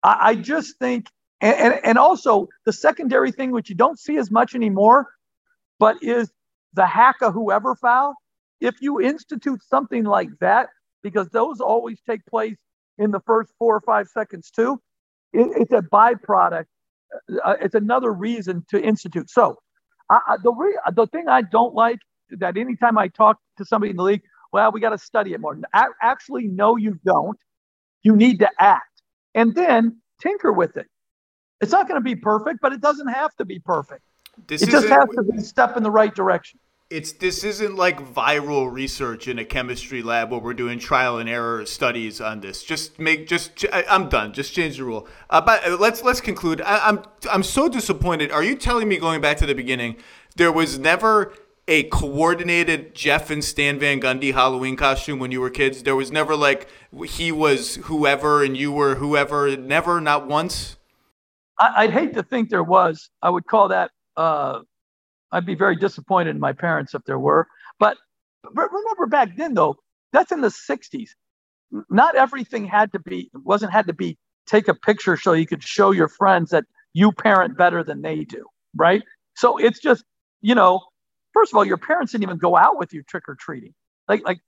I, I just think, and, and, and also the secondary thing, which you don't see as much anymore, but is the hack of whoever foul. If you institute something like that, because those always take place in the first four or five seconds too, it, it's a byproduct. Uh, it's another reason to institute. So I, the re- the thing I don't like that anytime I talk to somebody in the league, well, we got to study it more. Actually, no, you don't. You need to act and then tinker with it. It's not going to be perfect, but it doesn't have to be perfect. This it just has to be a step in the right direction. It's this isn't like viral research in a chemistry lab where we're doing trial and error studies on this. Just make just I, am done. Just change the rule. Uh, but uh, let's let's conclude. I, I'm I'm so disappointed. Are you telling me going back to the beginning, there was never a coordinated Jeff and Stan Van Gundy Halloween costume when you were kids? There was never like he was whoever and you were whoever. Never, not once. I, would hate to think there was. I would call that. Uh, I'd be very disappointed in my parents if there were. But, but remember back then though, that's in the '60s. Not everything had to be wasn't had to be take a picture so you could show your friends that you parent better than they do, right? So it's just you know First of all, your parents didn't even go out with you trick or treating. Like like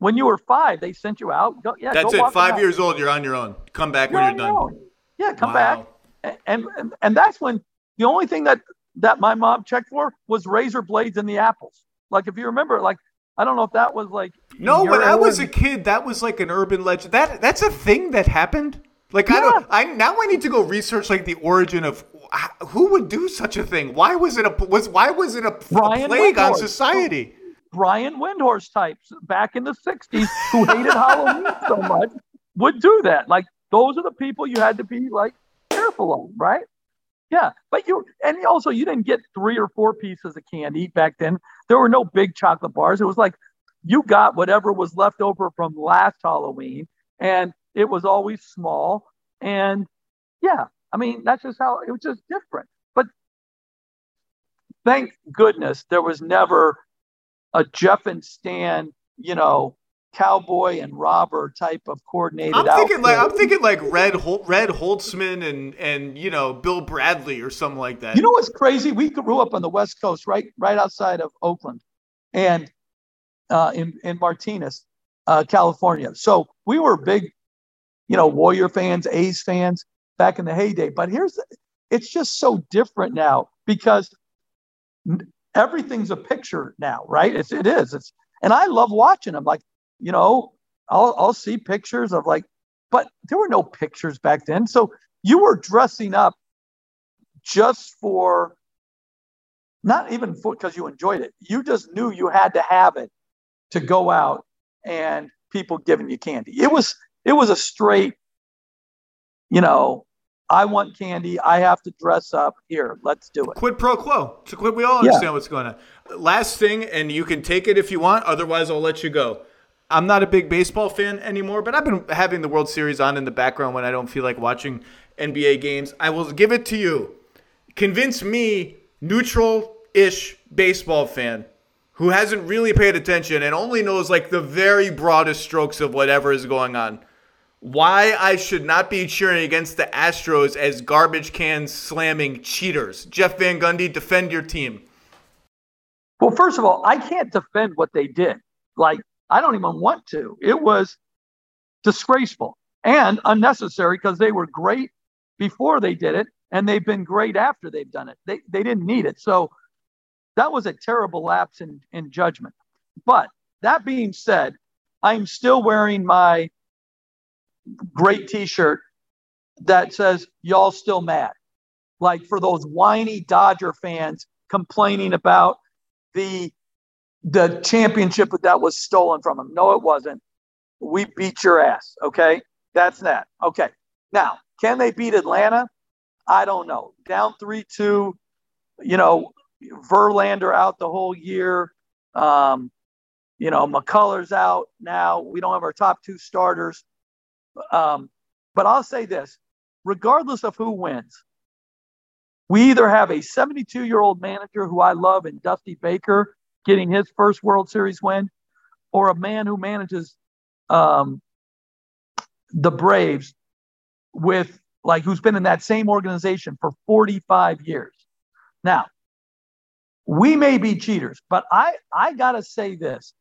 when you were five, they sent you out. Go, yeah, that's it. Five years old, you're on your own. Come back you're when you're done. Own. Yeah, come wow. back. And, and and that's when the only thing that that my mom checked for was razor blades in the apples. Like if you remember, like I don't know if that was like no. When I was a kid, that was like an urban legend. That that's a thing that happened. Like yeah. I don't. I now I need to go research like the origin of who would do such a thing? Why was it a was why was it a, a plague on society? Brian Windhorst types back in the '60s who hated Halloween so much would do that. Like those are the people you had to be like careful of, right? Yeah, but you and also you didn't get three or four pieces of candy back then. There were no big chocolate bars. It was like you got whatever was left over from last Halloween, and it was always small. And yeah, I mean, that's just how it was just different. But thank goodness there was never a Jeff and Stan, you know, cowboy and robber type of coordinated. I'm thinking outfit. like I'm thinking like Red Hol- Red Holzman and and you know Bill Bradley or something like that. You know what's crazy? We grew up on the West Coast, right right outside of Oakland, and uh, in in Martinez, uh, California. So we were big, you know, Warrior fans, A's fans back in the heyday. But here's it's just so different now because everything's a picture now, right? It's it is. It's and I love watching them. Like, you know, I'll I'll see pictures of like, but there were no pictures back then. So you were dressing up just for not even for because you enjoyed it. You just knew you had to have it to go out and people giving you candy. It was it was a straight you know, I want candy. I have to dress up. Here, let's do it. Quid pro quo. So we all understand yeah. what's going on. Last thing, and you can take it if you want. Otherwise, I'll let you go. I'm not a big baseball fan anymore, but I've been having the World Series on in the background when I don't feel like watching NBA games. I will give it to you. Convince me, neutral ish baseball fan who hasn't really paid attention and only knows like the very broadest strokes of whatever is going on, why I should not be cheering against the Astros as garbage cans slamming cheaters. Jeff Van Gundy, defend your team. Well, first of all, I can't defend what they did. Like, I don't even want to. It was disgraceful and unnecessary because they were great before they did it and they've been great after they've done it. They, they didn't need it. So that was a terrible lapse in, in judgment. But that being said, I'm still wearing my great t shirt that says, Y'all still mad. Like for those whiny Dodger fans complaining about the the championship that was stolen from them. No, it wasn't. We beat your ass. Okay. That's that. Okay. Now, can they beat Atlanta? I don't know. Down 3 2, you know, Verlander out the whole year. Um, you know, McCullers out now. We don't have our top two starters. Um, but I'll say this regardless of who wins, we either have a 72 year old manager who I love in Dusty Baker getting his first World Series win, or a man who manages um, the Braves with like who's been in that same organization for 45 years. Now, we may be cheaters, but I I got to say this.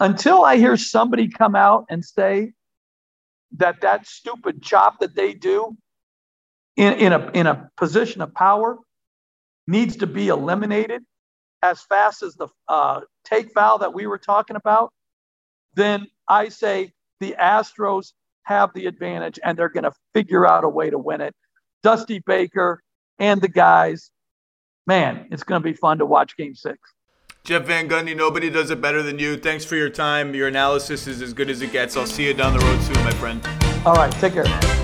Until I hear somebody come out and say that that stupid chop that they do in, in a in a position of power needs to be eliminated as fast as the uh, take foul that we were talking about, then I say the Astros have the advantage and they're going to figure out a way to win it. Dusty Baker and the guys man, it's going to be fun to watch game six. Jeff Van Gundy, nobody does it better than you. Thanks for your time. Your analysis is as good as it gets. I'll see you down the road soon, my friend. All right, take care.